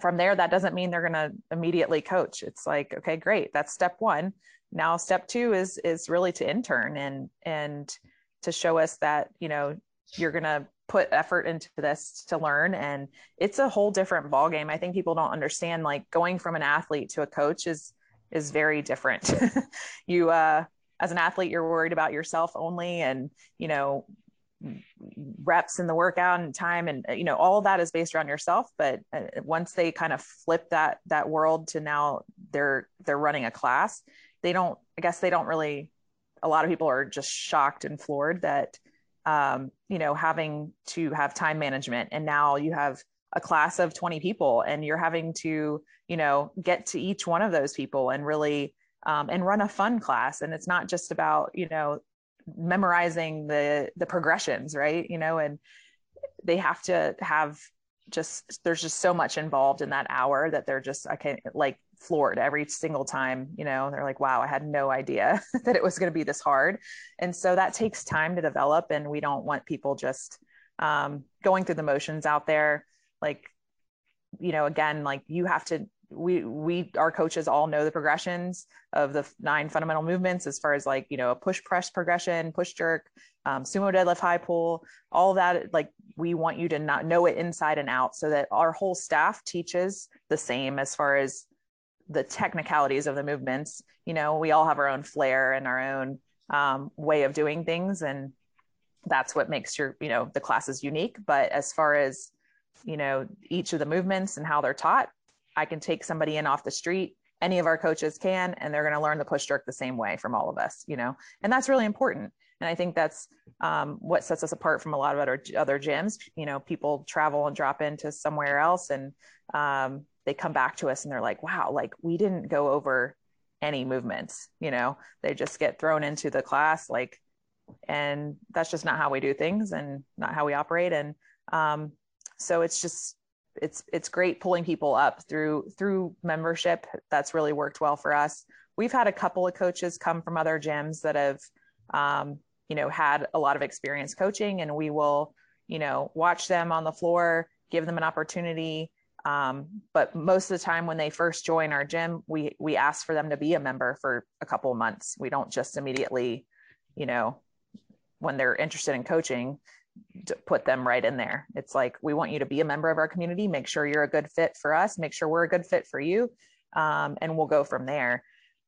E: from there that doesn't mean they're going to immediately coach. It's like okay great that's step one. Now step two is is really to intern and and to show us that you know you're going to put effort into this to learn. And it's a whole different ball game i think people don't understand like going from an athlete to a coach is is very different. [LAUGHS] You uh as an athlete you're worried about yourself only and you know reps in the workout and time and you know all that is based around yourself. But uh, once they kind of flip that that world to now they're they're running a class they don't i guess they don't really a lot of people are just shocked and floored that um, you know having to have time management and now you have a class of 20 people and you're having to you know get to each one of those people and really um, and run a fun class. And it's not just about, you know, memorizing the the progressions, right? You know, and they have to have just there's just so much involved in that hour that they're just I can't like floored every single time, you know, they're like, wow, I had no idea [LAUGHS] that it was going to be this hard. And so that takes time to develop. And we don't want people just um, going through the motions out there. Like, you know, again, like you have to we we our coaches all know the progressions of the nine fundamental movements as far as like you know a push press progression push jerk um, sumo deadlift high pull all that like we want you to not know it inside and out so that our whole staff teaches the same as far as the technicalities of the movements. You know we all have our own flair and our own um, way of doing things and that's what makes your you know the classes unique. But as far as you know each of the movements and how they're taught i can take somebody in off the street any of our coaches can and they're going to learn the push jerk the same way from all of us you know? And that's really important. And i think that's um, what sets us apart from a lot of other other gyms. You know people travel and drop into somewhere else and um, they come back to us and they're like wow like we didn't go over any movements you know? They just get thrown into the class like and that's just not how we do things and not how we operate. And um, so it's just it's it's great pulling people up through through membership. That's really worked well for us. We've had a couple of coaches come from other gyms that have um, you know had a lot of experience coaching and we will you know watch them on the floor give them an opportunity. Um, but most of the time when they first join our gym we we ask for them to be a member for a couple of months. We don't just immediately you know when they're interested in coaching put them right in there. It's like we want you to be a member of our community make sure you're a good fit for us make sure we're a good fit for you um, and we'll go from there.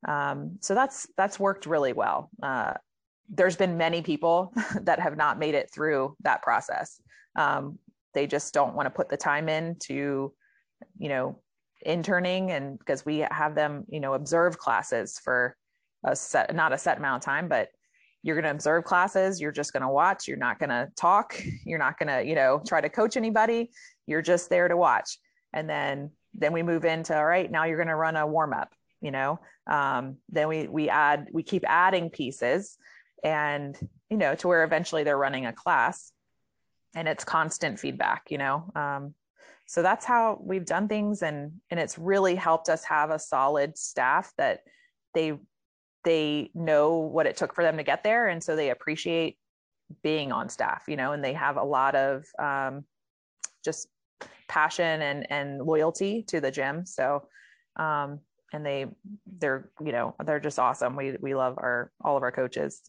E: Um, so that's that's worked really well. Uh, there's been many people [LAUGHS] that have not made it through that process. Um, they just don't want to put the time in to you know interning and because we have them you know observe classes for a set not a set amount of time but you're going to observe classes you're just going to watch you're not going to talk you're not going to you know try to coach anybody you're just there to watch. And then then we move into all right now you're going to run a warm up you know? Um, then we we add we keep adding pieces and you know to where eventually they're running a class and it's constant feedback you know? Um, so that's how we've done things and and it's really helped us have a solid staff that they they know what it took for them to get there and so they appreciate being on staff you know and they have a lot of um, just passion and and loyalty to the gym so um, and they they're you know they're just awesome. We we love our all of our coaches.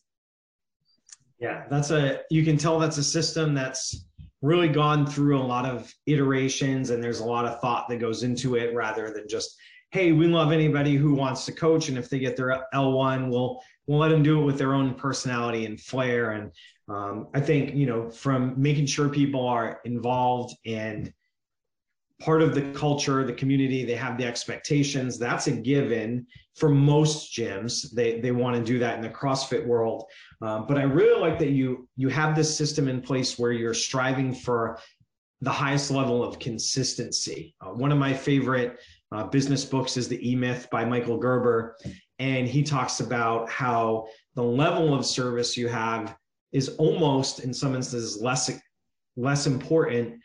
D: Yeah that's a you can tell that's a system that's really gone through a lot of iterations and there's a lot of thought that goes into it rather than just hey, we love anybody who wants to coach, and if they get their L1, we'll we'll let them do it with their own personality and flair. And um, I think you know, from making sure people are involved and part of the culture, the community, they have the expectations. That's a given for most gyms. They they want to do that in the CrossFit world. Um, but I really like that you you have this system in place where you're striving for the highest level of consistency. Uh, one of my favorite uh, business books is the E Myth by Michael Gerber. And he talks about how the level of service you have is almost, in some instances, less, less important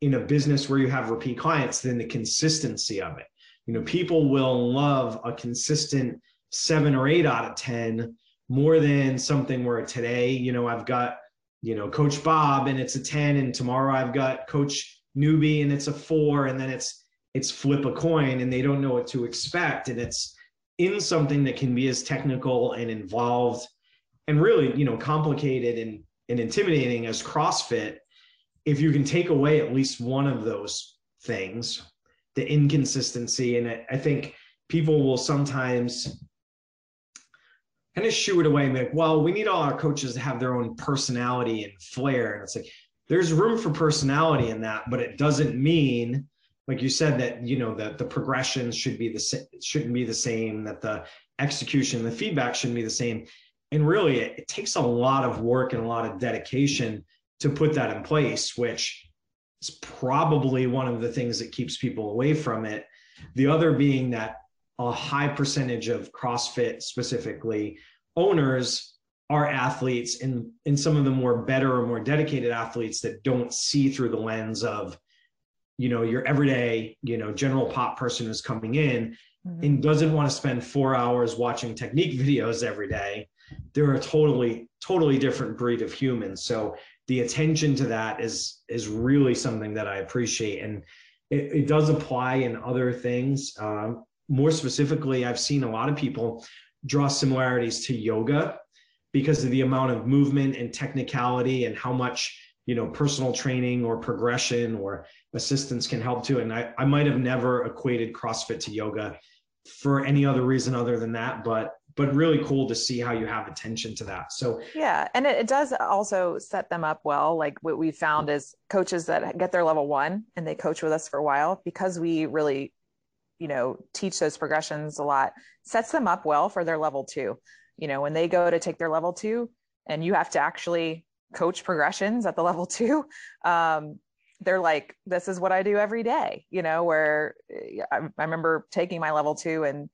D: in a business where you have repeat clients than the consistency of it. You know, people will love a consistent seven or eight out of 10 more than something where today, you know, I've got, you know, Coach Bob and it's a 10, and tomorrow I've got Coach Newbie and it's a four, and then it's it's flip a coin and they don't know what to expect. And it's in something that can be as technical and involved and really you know complicated and, and intimidating as crossfit if you can take away at least one of those things the inconsistency. And i think people will sometimes kind of shoo it away and be like well we need all our coaches to have their own personality and flair. And it's like there's room for personality in that but it doesn't mean like you said that you know that the progressions should be the shouldn't be the same that the execution the feedback shouldn't be the same. And really it, it, takes a lot of work and a lot of dedication to put that in place which is probably one of the things that keeps people away from it. The other being that a high percentage of crossfit specifically owners are athletes and and some of the more better or more dedicated athletes that don't see through the lens of you know your everyday you know general pop person who's coming in mm-hmm. and doesn't want to spend four hours watching technique videos every day they're a totally totally different breed of humans so the attention to that is is really something that i appreciate and it, it does apply in other things um, more specifically i've seen a lot of people draw similarities to yoga because of the amount of movement and technicality and how much you know personal training or progression or assistance can help too and i, I might have never equated crossfit to yoga for any other reason other than that but but really cool to see how you have attention to that. So
E: yeah, and it, it does also set them up well. Like what we found is coaches that get their level one and they coach with us for a while because we really, you know, teach those progressions a lot, sets them up well for their level two. You know, when they go to take their level two, and you have to actually coach progressions at the level [LAUGHS] two. Um, they're like, this is what I do every day, you know, where I, I remember taking my level two and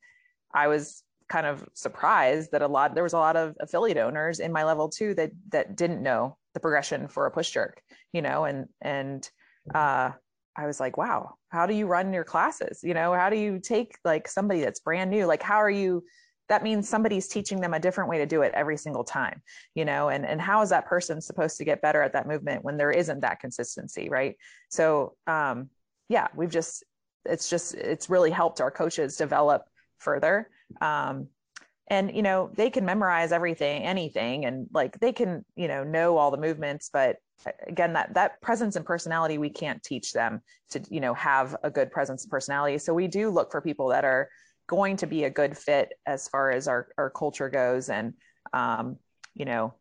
E: I was kind of surprised that a lot there was a lot of affiliate owners in my level two that that didn't know the progression for a push jerk you know and and uh i was like wow how do you run your classes you know how do you take like somebody that's brand new like how are you that means somebody's teaching them a different way to do it every single time you know and and how is that person supposed to get better at that movement when there isn't that consistency right? So um yeah we've just it's just it's really helped our coaches develop further. Um, and you know they can memorize everything anything and like they can you know know all the movements but uh, again that that presence and personality we can't teach them to you know have a good presence and personality. So we do look for people that are going to be a good fit as far as our our culture goes. And um you know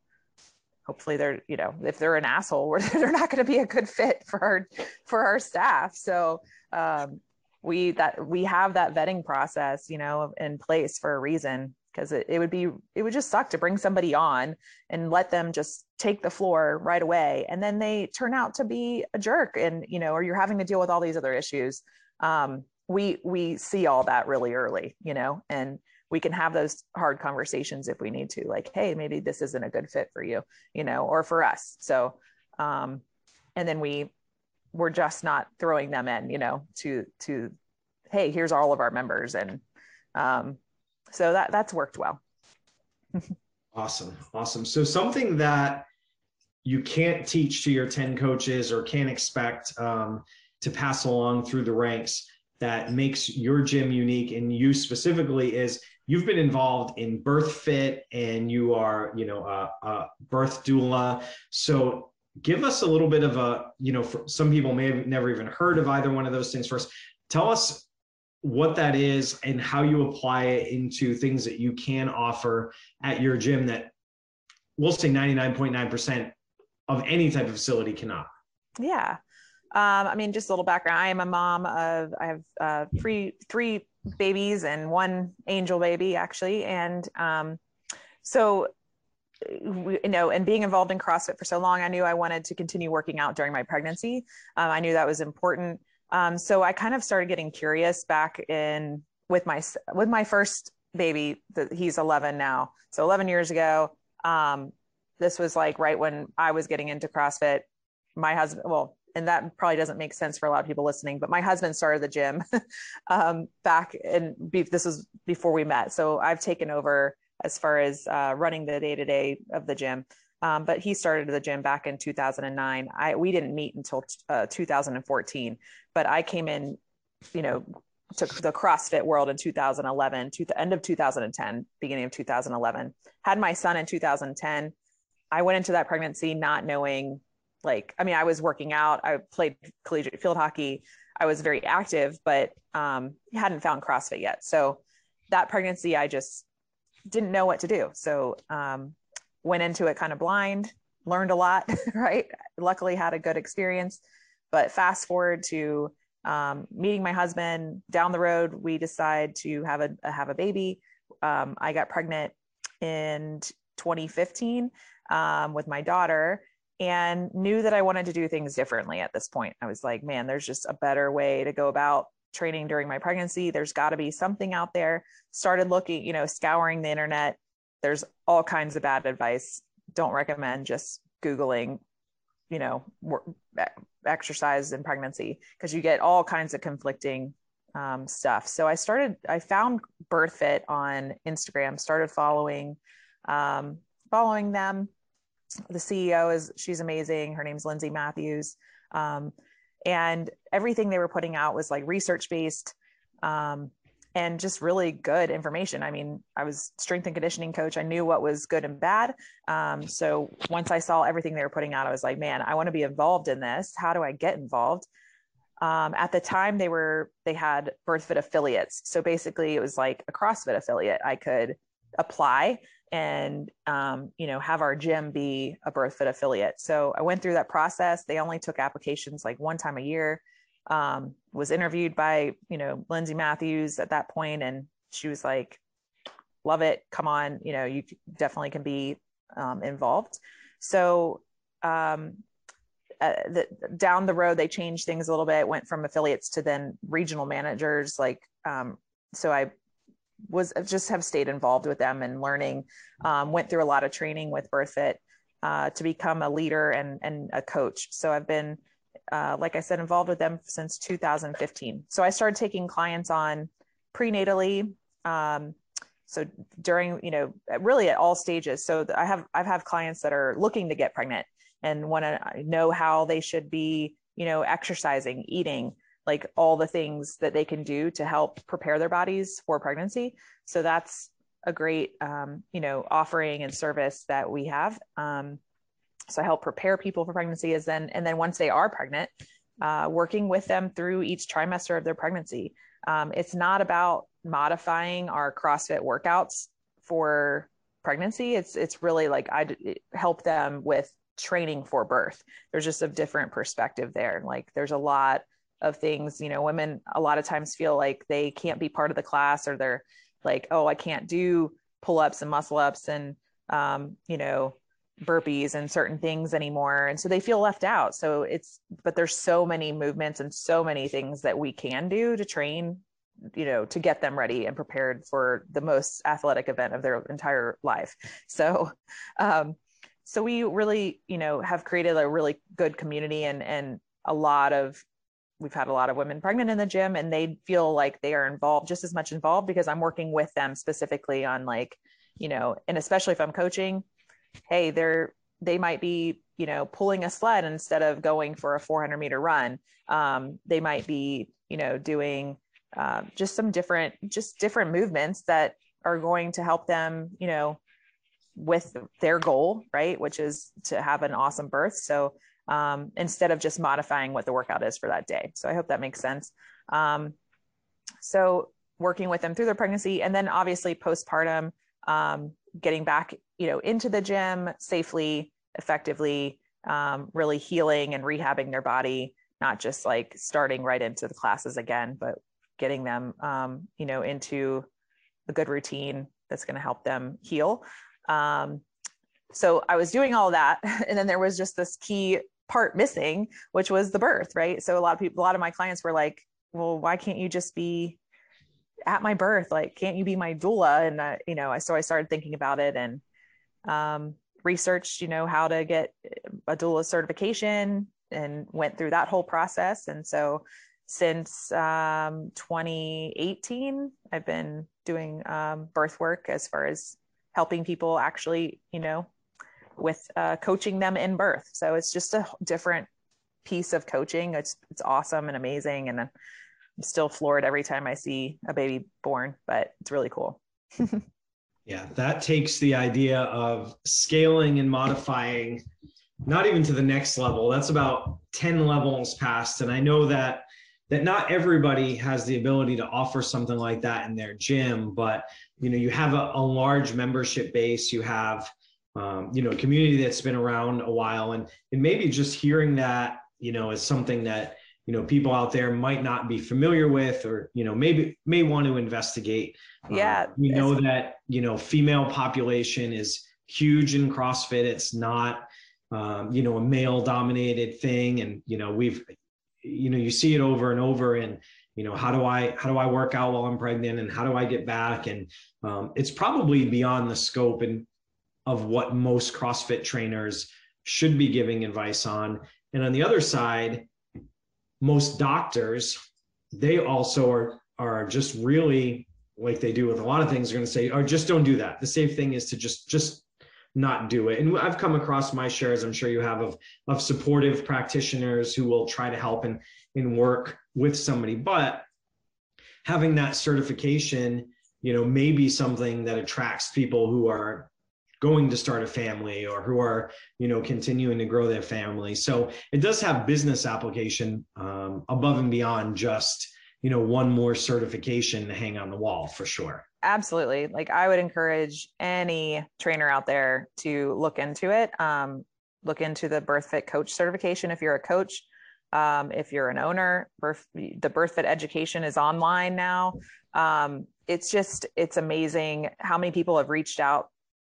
E: hopefully they're you know if they're an asshole [LAUGHS] they're not going to be a good fit for our for our staff. So um we that we have that vetting process you know in place for a reason because it, it would be it would just suck to bring somebody on and let them just take the floor right away. And then they turn out to be a jerk and you know or you're having to deal with all these other issues. Um, we we see all that really early you know and we can have those hard conversations if we need to like hey maybe this isn't a good fit for you you know or for us so um and then we we're just not throwing them in, you know, to to hey, here's all of our members, and um, so that that's worked well. [LAUGHS]
D: awesome, awesome. So something that you can't teach to your ten coaches or can't expect um, to pass along through the ranks that makes your gym unique and you specifically is you've been involved in BirthFit and you are you know a, a birth doula. So give us a little bit of a you know some people may have never even heard of either one of those things first. Tell us what that is and how you apply it into things that you can offer at your gym that we'll say 99.9% of any type of facility cannot.
E: Yeah um, i mean just a little background i am a mom of i have uh, three three babies and one angel baby actually and um, so you know, and being involved in CrossFit for so long, I knew I wanted to continue working out during my pregnancy. Um, I knew that was important. Um, so I kind of started getting curious back in with my with my first baby. He's 11 now, so 11 years ago. Um, this was like right when I was getting into CrossFit. My husband, well, and that probably doesn't make sense for a lot of people listening, but my husband started the gym [LAUGHS] um, back and this was before we met. So I've taken over as far as uh, running the day to day of the gym. Um, but he started the gym back in 2009. I we didn't meet until uh, 2014, but I came in, you know, to the CrossFit world in 2011, to the end of 2010, beginning of 2011. Had my son in 2010. I went into that pregnancy not knowing, like, I mean, I was working out. I played collegiate field hockey. I was very active, but um, hadn't found CrossFit yet. So that pregnancy, I just didn't know what to do. So um, went into it kind of blind, learned a lot, [LAUGHS] right? Luckily had a good experience. But fast forward to um, meeting my husband down the road, we decide to have a have a baby. Um, I got pregnant in 2015 um, with my daughter and knew that I wanted to do things differently at this point. I was like, man, there's just a better way to go about training during my pregnancy. There's got to be something out there. Started looking, you know, scouring the internet. There's all kinds of bad advice. Don't recommend just Googling, you know, exercise in pregnancy because you get all kinds of conflicting um, stuff. So I started, I found BirthFit on Instagram, started following, um, following them. The CEO is, she's amazing. Her name's Lindsey Mathews. Um, and everything they were putting out was like research based um, and just really good information. I mean i was strength and conditioning coach. I knew what was good and bad. Um, so once i saw everything they were putting out i was like man i want to be involved in this. How do i get involved? Um, at the time they were they had birthfit affiliates. So basically it was like a crossfit affiliate i could apply and um, you know have our gym be a birthfit affiliate. So i went through that process. They only took applications like one time a year. Um, was interviewed by you know lindsey mathews at that point and she was like love it. Come on. You know you definitely can be um, involved. So um, uh, the, down the road they changed things a little bit went from affiliates to then regional managers like um, so i was just have stayed involved with them and learning. Um, went through a lot of training with BirthFit uh, to become a leader and and a coach. So I've been, uh, like I said, involved with them since 2015. So I started taking clients on prenatally. Um, so during you know really at all stages. So I have I've have clients that are looking to get pregnant and want to know how they should be you know exercising, eating like all the things that they can do to help prepare their bodies for pregnancy. So that's a great, um, you know, offering and service that we have. Um, so I help prepare people for pregnancy as then, and then once they are pregnant, uh, working with them through each trimester of their pregnancy. Um, it's not about modifying our CrossFit workouts for pregnancy. It's it's really like I help them with training for birth. There's just a different perspective there. Like there's a lot of things you know women a lot of times feel like they can't be part of the class or they're like oh i can't do pull-ups and muscle ups and um, you know burpees and certain things anymore. And so they feel left out. So it's but there's so many movements and so many things that we can do to train you know to get them ready and prepared for the most athletic event of their entire life. So um so we really you know have created a really good community and and a lot of we've had a lot of women pregnant in the gym and they feel like they are involved just as much involved because I'm working with them specifically on like, you know, and especially if I'm coaching, hey, they're they might be, you know, pulling a sled instead of going for a 400 meter run. Um, they might be, you know, doing uh, just some different, just different movements that are going to help them, you know, with their goal, right? Which is to have an awesome birth. So um, instead of just modifying what the workout is for that day. So I hope that makes sense. Um, so working with them through their pregnancy and then obviously postpartum, um, getting back, you know, into the gym safely, effectively, um, really healing and rehabbing their body, not just like starting right into the classes again, but getting them, um, you know, into a good routine that's going to help them heal. Um, so I was doing all that, [LAUGHS] and then there was just this key part missing, which was the birth, right? So a lot of people, a lot of my clients were like, well, why can't you just be at my birth? Like, can't you be my doula? And, uh, you know, I, so I started thinking about it and um, researched, you know, how to get a doula certification and went through that whole process. And so since um, 2018, I've been doing um, birth work as far as helping people actually, you know, with uh, coaching them in birth. So it's just a different piece of coaching. It's it's awesome and amazing, and I'm still floored every time I see a baby born. But it's really cool. [LAUGHS]
D: yeah, that takes the idea of scaling and modifying, not even to the next level. That's about ten levels past, and I know that that not everybody has the ability to offer something like that in their gym but you know you have a, a large membership base you have um, you know, a community that's been around a while, and and maybe just hearing that, you know, is something that you know people out there might not be familiar with, or you know, maybe may want to investigate.
E: Um, yeah,
D: we know that you know female population is huge in CrossFit. It's not um, you know a male dominated thing, and you know we've you know you see it over and over and you know how do i how do i work out while i'm pregnant and how do i get back and um, it's probably beyond the scope and of what most CrossFit trainers should be giving advice on. And on the other side, most doctors, they also are, are just really like they do with a lot of things, are going to say, oh, just don't do that. The safe thing is to just, just not do it. And I've come across my shares, I'm sure you have, of, of supportive practitioners who will try to help and, and work with somebody. But having that certification, you know, may be something that attracts people who are going to start a family or who are you know continuing to grow their family. So it does have business application um, above and beyond just you know one more certification to hang on the wall for sure.
E: Absolutely. Like i would encourage any trainer out there to look into it. Um, look into the birthfit coach certification if you're a coach. Um, if you're an owner birth, the birthfit education is online now. Um, it's just it's amazing how many people have reached out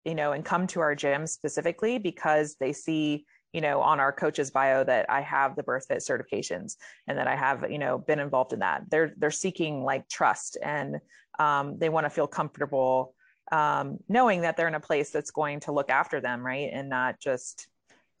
E: you know and come to our gym specifically because they see you know on our coach's bio that i have the birthfit certifications and that i have you know been involved in that. They're they're seeking like trust and um, they want to feel comfortable um, knowing that they're in a place that's going to look after them right? And not just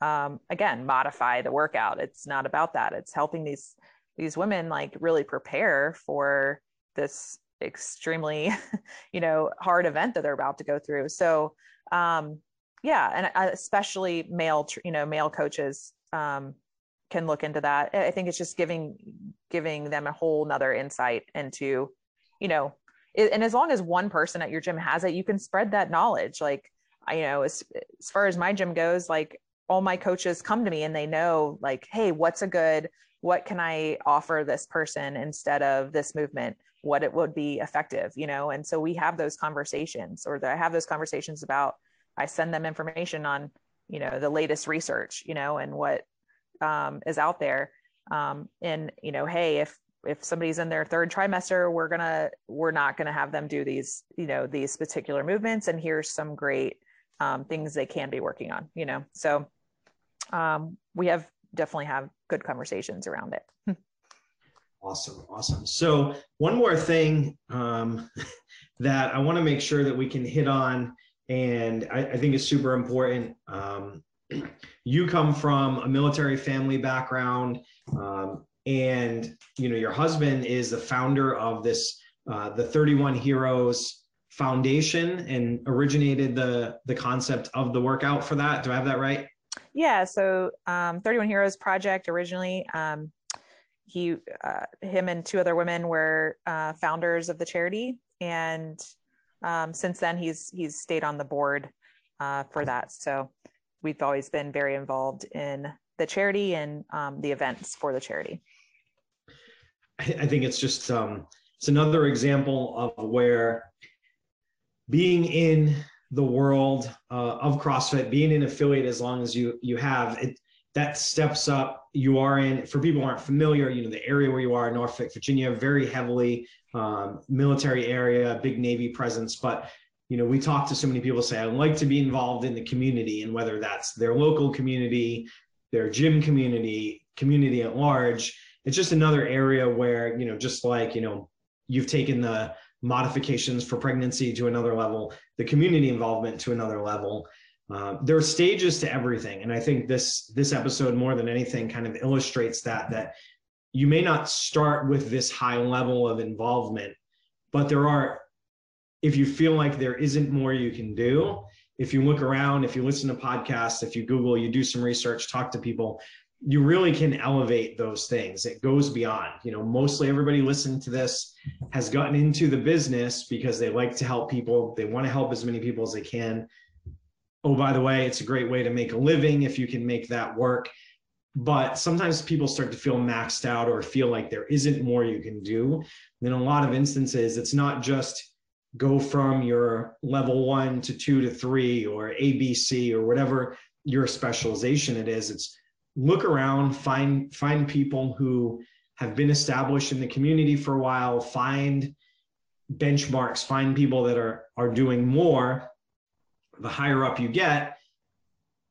E: um, again modify the workout. It's not about that. It's helping these these women like really prepare for this extremely [LAUGHS] you know hard event that they're about to go through. So um yeah and uh, especially male you know male coaches um can look into that. I think it's just giving giving them a whole nother insight into you know it, and as long as one person at your gym has it you can spread that knowledge. Like you know as, as far as my gym goes like all my coaches come to me and they know like hey what's a good what can i offer this person instead of this movement what it would be effective you know? And so we have those conversations or i have those conversations about i send them information on you know the latest research you know and what um, is out there. Um, and you know hey if if somebody's in their third trimester we're gonna we're not gonna have them do these you know these particular movements and here's some great um, things they can be working on you know? So um, we have definitely have good conversations around it [LAUGHS]
D: awesome awesome. So one more thing um, [LAUGHS] that i want to make sure that we can hit on and i, I think is super important. Um, [CLEARS THROAT] you come from a military family background um, and you know your husband is the founder of this uh, the 31 heroes foundation and originated the the concept of the workout for that. Do i have that right?
E: Yeah so um, 31 heroes project originally um, he uh, him and two other women were uh, founders of the charity and um, since then he's he's stayed on the board uh, for that so we've always been very involved in the charity and um, the events for the charity
D: I think it's just um, it's another example of where being in the world uh, of CrossFit, being an affiliate as long as you you have it, that steps up. You are in for people aren't familiar. You know the area where you are, Norfolk, Virginia, very heavily um, military area, big Navy presence. But you know we talk to so many people say I'd like to be involved in the community, and whether that's their local community, their gym community, community at large it's just another area where you know just like you know you've taken the modifications for pregnancy to another level the community involvement to another level uh, there are stages to everything and i think this this episode more than anything kind of illustrates that that you may not start with this high level of involvement but there are if you feel like there isn't more you can do if you look around if you listen to podcasts if you google you do some research talk to people you really can elevate those things. It goes beyond, you know, mostly everybody listening to this has gotten into the business because they like to help people. They want to help as many people as they can. Oh, by the way, it's a great way to make a living if you can make that work. But sometimes people start to feel maxed out or feel like there isn't more you can do. In a lot of instances, it's not just go from your level one to two to three or ABC or whatever your specialization it is. It's look around, find find people who have been established in the community for a while, find benchmarks, find people that are are doing more. The higher up you get,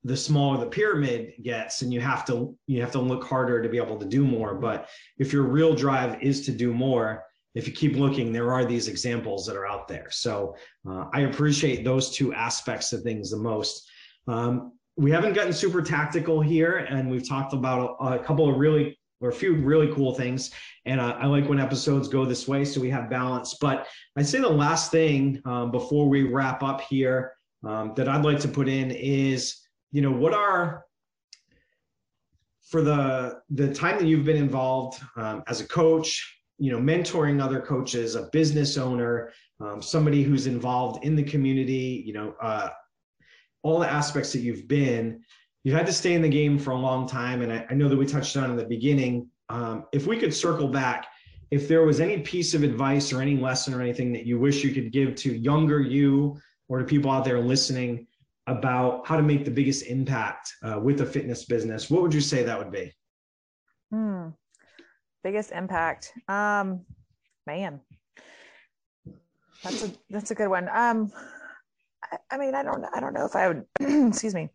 D: the smaller the pyramid gets and you have to you have to look harder to be able to do more but if your real drive is to do more if you keep looking there are these examples that are out there so uh, i appreciate those two aspects of things the most um, we haven't gotten super tactical here, and we've talked about a, a couple of really or a few really cool things. And uh, I like when episodes go this way, so we have balance. But I'd say the last thing um, before we wrap up here um, that I'd like to put in is, you know, what are for the the time that you've been involved um, as a coach, you know, mentoring other coaches, a business owner, um, somebody who's involved in the community, you know, uh, all the aspects that you've been, you've had to stay in the game for a long time. And I, I know that we touched on in the beginning. Um, if we could circle back, if there was any piece of advice or any lesson or anything that you wish you could give to younger you or to people out there listening about how to make the biggest impact uh, with a fitness business, what would you say that would be?
E: Hmm. Biggest impact. Um, man, that's a that's a good one. Um, I, I mean, I don't I don't know if I would. [CLEARS THROAT] excuse me.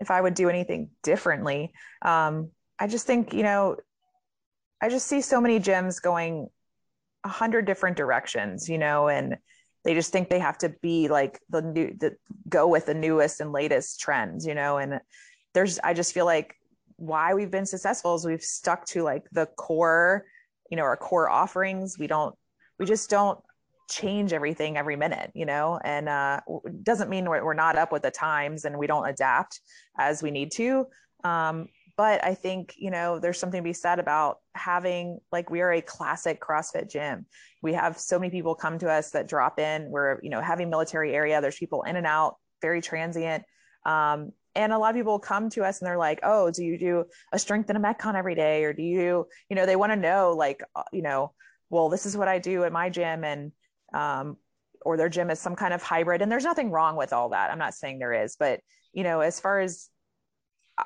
E: If I would do anything differently, um, I just think you know, I just see so many gyms going a hundred different directions, you know, and they just think they have to be like the new the go with the newest and latest trends, you know, and there's I just feel like why we've been successful is we've stuck to like the core, you know, our core offerings. We don't we just don't change everything every minute, you know, and uh, doesn't mean we're, we're not up with the times and we don't adapt as we need to. Um, but I think, you know, there's something to be said about having like we are a classic CrossFit gym. We have so many people come to us that drop in. We're, you know, having military area. There's people in and out, very transient. Um, and a lot of people come to us and they're like, oh, do you do a strength and a Metcon every day? Or do you, you know, they want to know like, uh, you know, well, this is what I do at my gym. And um, or their gym is some kind of hybrid. And there's nothing wrong with all that. I'm not saying there is, but you know, as far as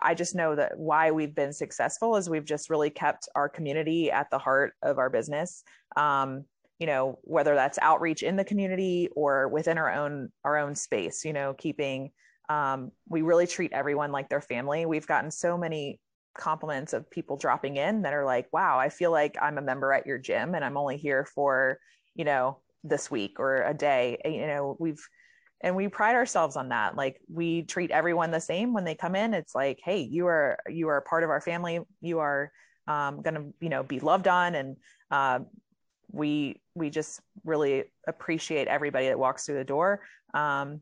E: I just know that why we've been successful is we've just really kept our community at the heart of our business. Um, you know, whether that's outreach in the community or within our own our own space. You know, keeping um, we really treat everyone like their family. We've gotten so many compliments of people dropping in that are like, "Wow, I feel like I'm a member at your gym, and I'm only here for you know this week or a day you know we've and we pride ourselves on that. Like we treat everyone the same when they come in. It's like hey you are you are part of our family. You are um, to you know be loved on. And uh, we we just really appreciate everybody that walks through the door. Um,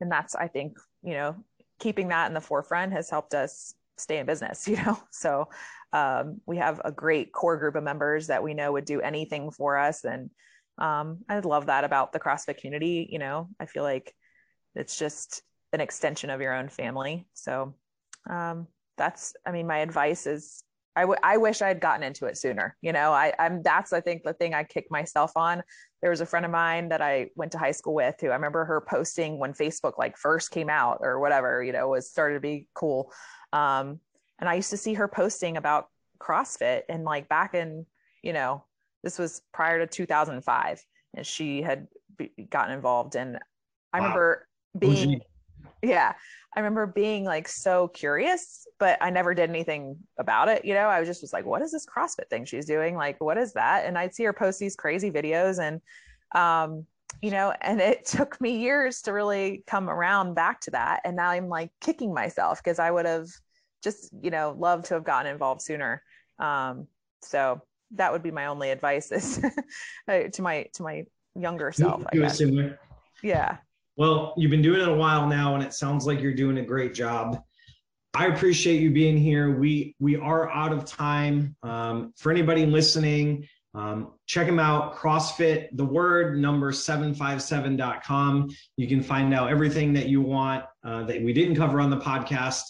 E: and that's i think you know keeping that in the forefront has helped us stay in business [LAUGHS] you know? So um, we have a great core group of members that we know would do anything for us. And um, I love that about the CrossFit community. You know, I feel like it's just an extension of your own family. So um, that's, I mean, my advice is I, w- I wish I had gotten into it sooner. You know, I, I'm that's I think the thing I kick myself on. There was a friend of mine that I went to high school with who I remember her posting when Facebook like first came out or whatever, you know, was started to be cool. Um, and I used to see her posting about CrossFit and like back in, you know, this was prior to 2005 and she had be, gotten involved and i wow. remember being yeah i remember being like so curious but i never did anything about it you know? I was just was like what is this crossfit thing she's doing? Like what is that? And i'd see her post these crazy videos and um you know and it [LAUGHS] took me years to really come around back to that and now i'm like kicking myself because i would have just you know loved to have gotten involved sooner. Um so that would be my only advice is [LAUGHS] to my to my younger self. I guess. Yeah.
D: Well, you've been doing it a while now, and it sounds like you're doing a great job. I appreciate you being here. We we are out of time. Um, for anybody listening, um, check them out. CrossFit, the word number 757.com. You can find out everything that you want uh, that we didn't cover on the podcast.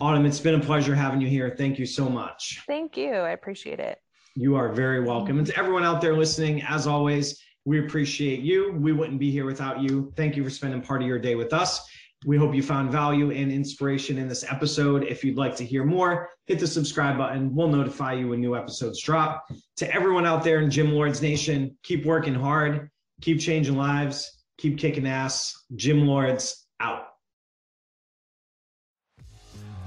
D: Autumn, it's been a pleasure having you here. Thank you so much.
E: Thank you. I appreciate it.
D: You are very welcome. And to everyone out there listening, as always, we appreciate you. We wouldn't be here without you. Thank you for spending part of your day with us. We hope you found value and inspiration in this episode. If you'd like to hear more, hit the subscribe button. We'll notify you when new episodes drop. To everyone out there in Gym Lords Nation, keep working hard, keep changing lives, keep kicking ass. Gym Lords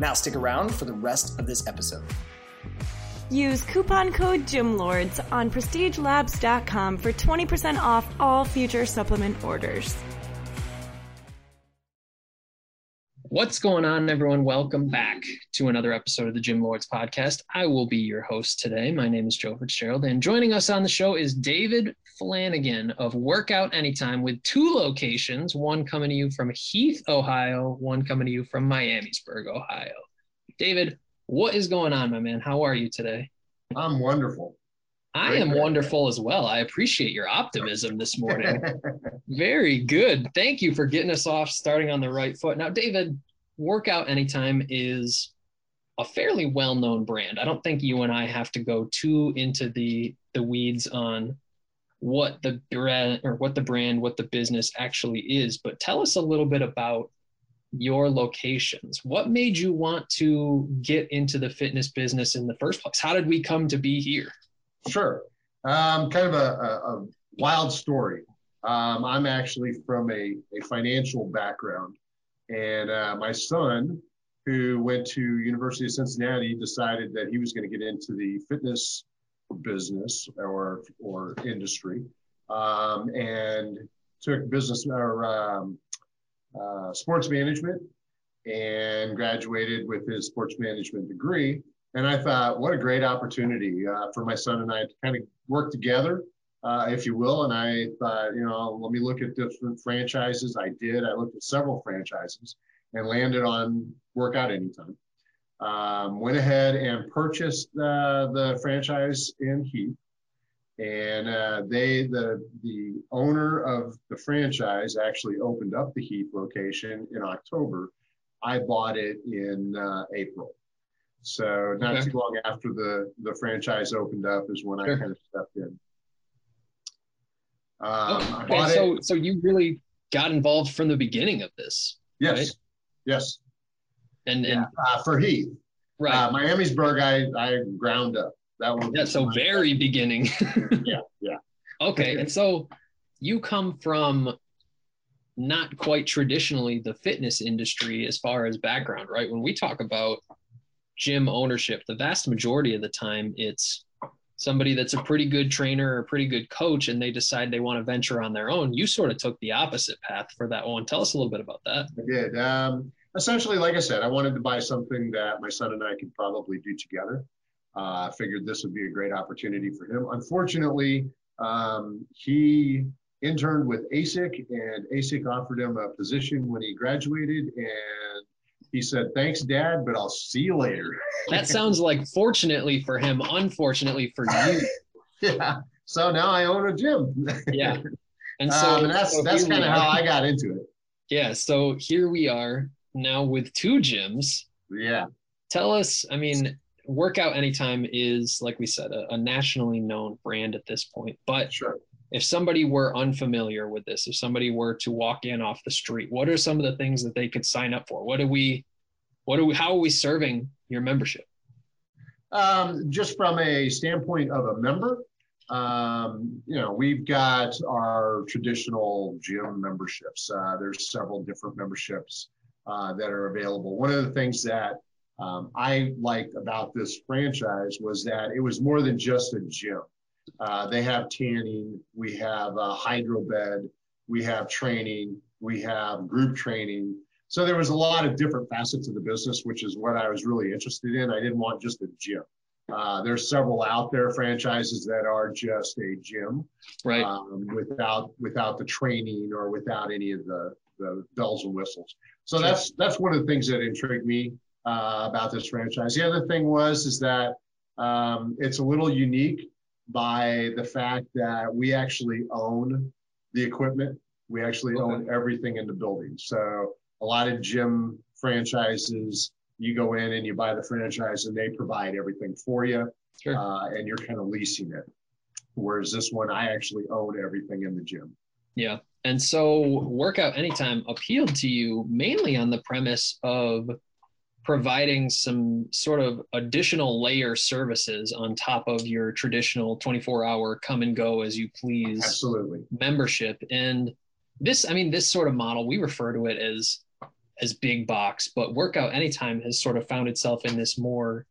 A: Now, stick around for the rest of this episode.
F: Use coupon code GYMLORDS on prestigelabs.com for 20% off all future supplement orders.
G: What's going on, everyone? Welcome back to another episode of the Gym Lords podcast. I will be your host today. My name is Joe Fitzgerald, and joining us on the show is David Flanagan of Workout Anytime with two locations one coming to you from Heath, Ohio, one coming to you from Miamisburg, Ohio. David, what is going on, my man? How are you today?
H: I'm wonderful.
G: I am wonderful as well. I appreciate your optimism this morning. [LAUGHS] Very good. Thank you for getting us off starting on the right foot. Now, David, Workout Anytime is a fairly well-known brand. I don't think you and I have to go too into the the weeds on what the brand or what the brand, what the business actually is, but tell us a little bit about your locations. What made you want to get into the fitness business in the first place? How did we come to be here?
H: Sure. Um, kind of a, a, a wild story. Um, I'm actually from a, a financial background, and uh, my son, who went to University of Cincinnati, decided that he was going to get into the fitness business or or industry, um, and took business or um, uh, sports management, and graduated with his sports management degree. And I thought, what a great opportunity uh, for my son and I to kind of work together, uh, if you will. And I thought, you know, let me look at different franchises. I did. I looked at several franchises and landed on Workout Anytime. Um, went ahead and purchased uh, the franchise in Heath. And uh, they, the the owner of the franchise, actually opened up the Heath location in October. I bought it in uh, April. So not
G: Okay.
H: too long after the the franchise opened up is when
G: Sure.
H: I kind of stepped in. Um,
G: Oh, okay, so
H: it.
G: so you really got involved from the beginning of this,
H: Yes,
G: right?
H: yes.
G: and and
H: Uh, for Heath,
G: right,
H: uh, Miamisburg, I I ground up. That one.
G: yeah. So very beginning. [LAUGHS]
H: Yeah, yeah.
G: okay, and so you come from not quite traditionally the fitness industry as far as background, right? When we talk about gym ownership, the vast majority of the time it's somebody that's a pretty good trainer or a pretty good coach and they decide they want to venture on their own. You sort of took the opposite path for that one. Tell us a little bit about that.
H: I did. Um, essentially, like I said, I wanted to buy something that my son and I could probably do together. Uh, I figured this would be a great opportunity for him. Unfortunately, um, he interned with ASIC, and ASIC offered him a position when he graduated, and he said, "Thanks, Dad, but I'll see you later." [LAUGHS]
G: That sounds like fortunately for him, unfortunately for you. [LAUGHS]
H: yeah. So now I own a gym.
G: Yeah. [LAUGHS] And so,
H: um, and that's
G: so
H: that's kind of how. I got into it.
G: Yeah. So here we are now with two gyms.
H: Yeah.
G: Tell us, I mean, Workout Anytime is, like we said, a, a nationally known brand at this point. But
H: Sure.
G: If somebody were unfamiliar with this, if somebody were to walk in off the street, what are some of the things that they could sign up for? What do we, what do we, how are we serving your membership?
H: Um, just from a standpoint of a member, um, you know, we've got our traditional gym memberships. Uh, there's several different memberships uh, that are available. One of the things that um, I liked about this franchise was that it was more than just a gym. Uh, they have tanning, we have a hydro bed, we have training, we have group training. So there was a lot of different facets of the business, which is what I was really interested in. I didn't want just a gym. Uh, there's several out there franchises that are just a gym
G: Right.
H: um, without without the training or without any of the, the bells and whistles. So that's that's one of the things that intrigued me uh, about this franchise. The other thing was is that um, it's a little unique by the fact that we actually own the equipment. We actually
G: Okay.
H: own everything in the building. So a lot of gym franchises, you go in and you buy the franchise and they provide everything for you
G: Sure.
H: uh, and you're kind of leasing it. Whereas this one, I actually own everything in the gym.
G: Yeah. And so Workout Anytime appealed to you mainly on the premise of providing some sort of additional layer services on top of your traditional 24 hour come and go as you please
H: Absolutely.
G: membership. And this, I mean, this sort of model, we refer to it as as big box, but workout anytime has sort of found itself in this more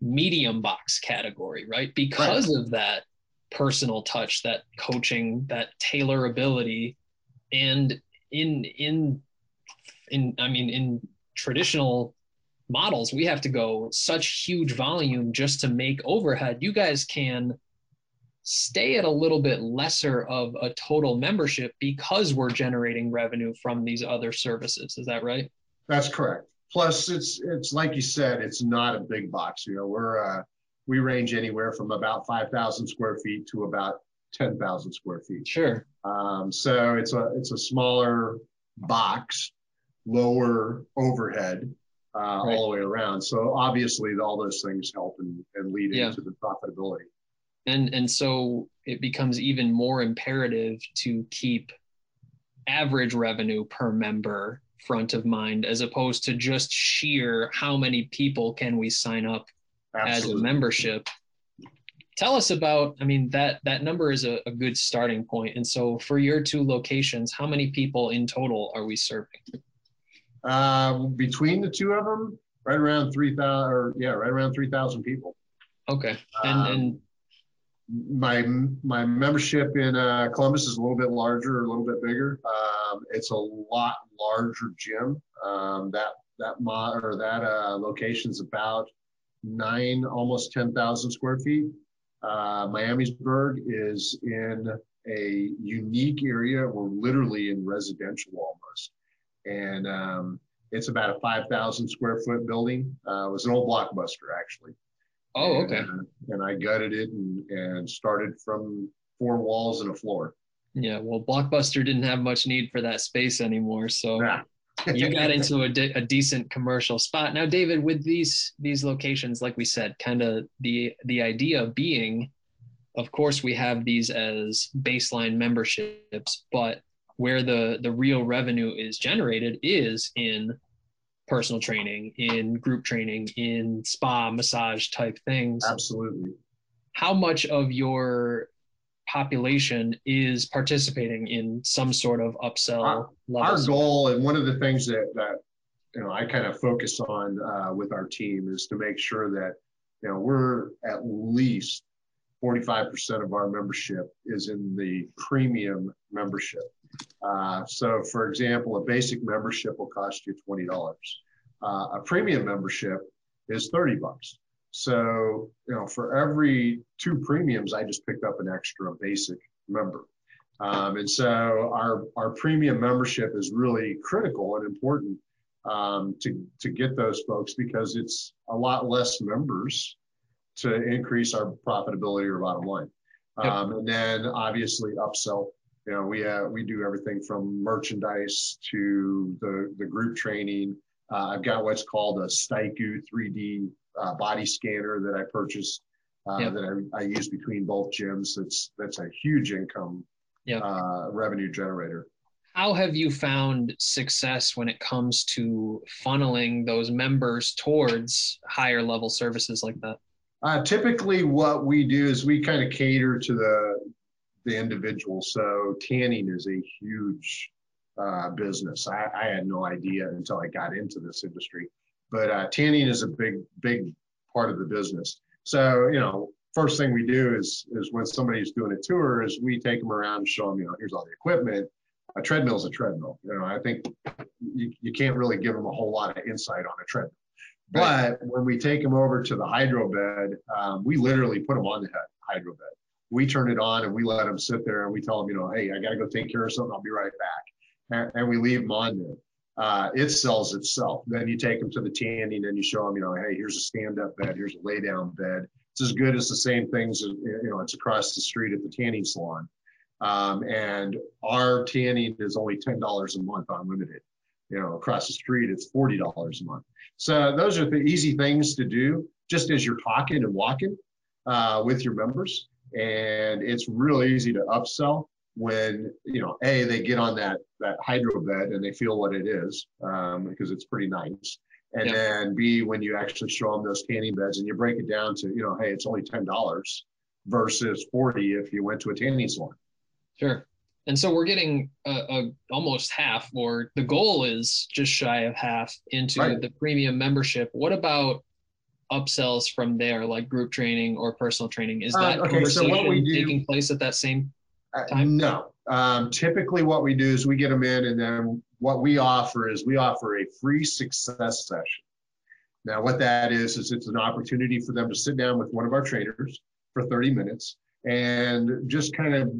G: medium box category, right? Because right. of that personal touch, that coaching, that tailorability, and in in in I mean in traditional models, we have to go such huge volume just to make overhead. You guys can stay at a little bit lesser of a total membership because we're generating revenue from these other services. Is that right?
H: That's correct. Plus, it's it's like you said, it's not a big box. You know, we're uh, we range anywhere from about five thousand square feet to about ten thousand square feet.
G: Sure.
H: Um, so it's a it's a smaller box, lower overhead uh, right. all the way around. So obviously, all those things help and, and lead yeah. into the profitability
G: and and so it becomes even more imperative to keep average revenue per member front of mind as opposed to just sheer how many people can we sign up Absolutely. as a membership tell us about i mean that that number is a, a, good starting point and so for your two locations how many people in total are we serving
H: uh, between the two of them right around 3000 or yeah right around 3000 people
G: okay and um, and
H: my my membership in uh, Columbus is a little bit larger, a little bit bigger. Um, it's a lot larger gym. Um, that that mo- or that uh, location's about nine, almost ten thousand square feet. Uh, Miamisburg is in a unique area. We're literally in residential almost, and um, it's about a five thousand square foot building. Uh, it was an old blockbuster actually.
G: Oh, okay.
H: And, and I gutted it and, and started from four walls and a floor.
G: Yeah, well, Blockbuster didn't have much need for that space anymore, so [LAUGHS] you got into a, de- a decent commercial spot. Now, David, with these these locations, like we said, kind of the the idea being, of course, we have these as baseline memberships, but where the the real revenue is generated is in personal training, in group training, in spa, massage type things.
H: Absolutely.
G: How much of your population is participating in some sort of upsell?
H: Our, our goal, and one of the things that, that you know I kind of focus on uh, with our team is to make sure that you know we're at least 45% of our membership is in the premium membership. Uh, so, for example, a basic membership will cost you twenty dollars. Uh, a premium membership is thirty bucks. So, you know, for every two premiums, I just picked up an extra basic member. Um, and so, our our premium membership is really critical and important um, to to get those folks because it's a lot less members to increase our profitability or bottom line. Um, and then obviously upsell you know, we have, we do everything from merchandise to the, the group training. Uh, I've got what's called a Styku 3D uh, body scanner that I purchased uh, yep. that I, I, use between both gyms. That's that's a huge income yep. Uh, revenue generator.
G: How have you found success when it comes to funneling those members towards higher level services like that?
H: Uh, typically, what we do is we kind of cater to the the individual. So tanning is a huge uh, business. I, I, had no idea until I got into this industry, but uh, tanning is a big, big part of the business. So you know, first thing we do is is when somebody's doing a tour, is we take them around, show them, you know, here's all the equipment. A treadmill is a treadmill. You know, I think you, you can't really give them a whole lot of insight on a treadmill. But when we take them over to the hydro bed, um, we literally put them on the hydro bed we turn it on and we let them sit there and we tell them, you know, hey, I got to go take care of something. I'll be right back. And, and we leave them on there. Uh, it sells itself. Then you take them to the tanning and you show them, you know, hey, here's a stand up bed, here's a lay down bed. It's as good as the same things, you know, it's across the street at the tanning salon. Um, and our tanning is only $10 a month unlimited. You know, across the street, it's $40 a month. So those are the easy things to do just as you're talking and walking uh, with your members and it's real easy to upsell when you know a they get on that that hydro bed and they feel what it is um, because it's pretty nice and yeah. then b when you actually show them those tanning beds and you break it down to you know hey it's only ten dollars versus 40 if you went to a tanning salon
G: sure And so we're getting a, a almost half, or the goal is just shy of half into
H: Right.
G: the premium membership. What about upsells from there, like group training or personal training? Is
H: Uh,
G: that
H: okay, so
G: conversation
H: what we do-
G: taking place at that same?
H: Uh,
G: time?
H: No. Um, typically, what we do is we get them in, and then what we offer is we offer a free success session. Now, what that is, is it's an opportunity for them to sit down with one of our trainers for 30 minutes and just kind of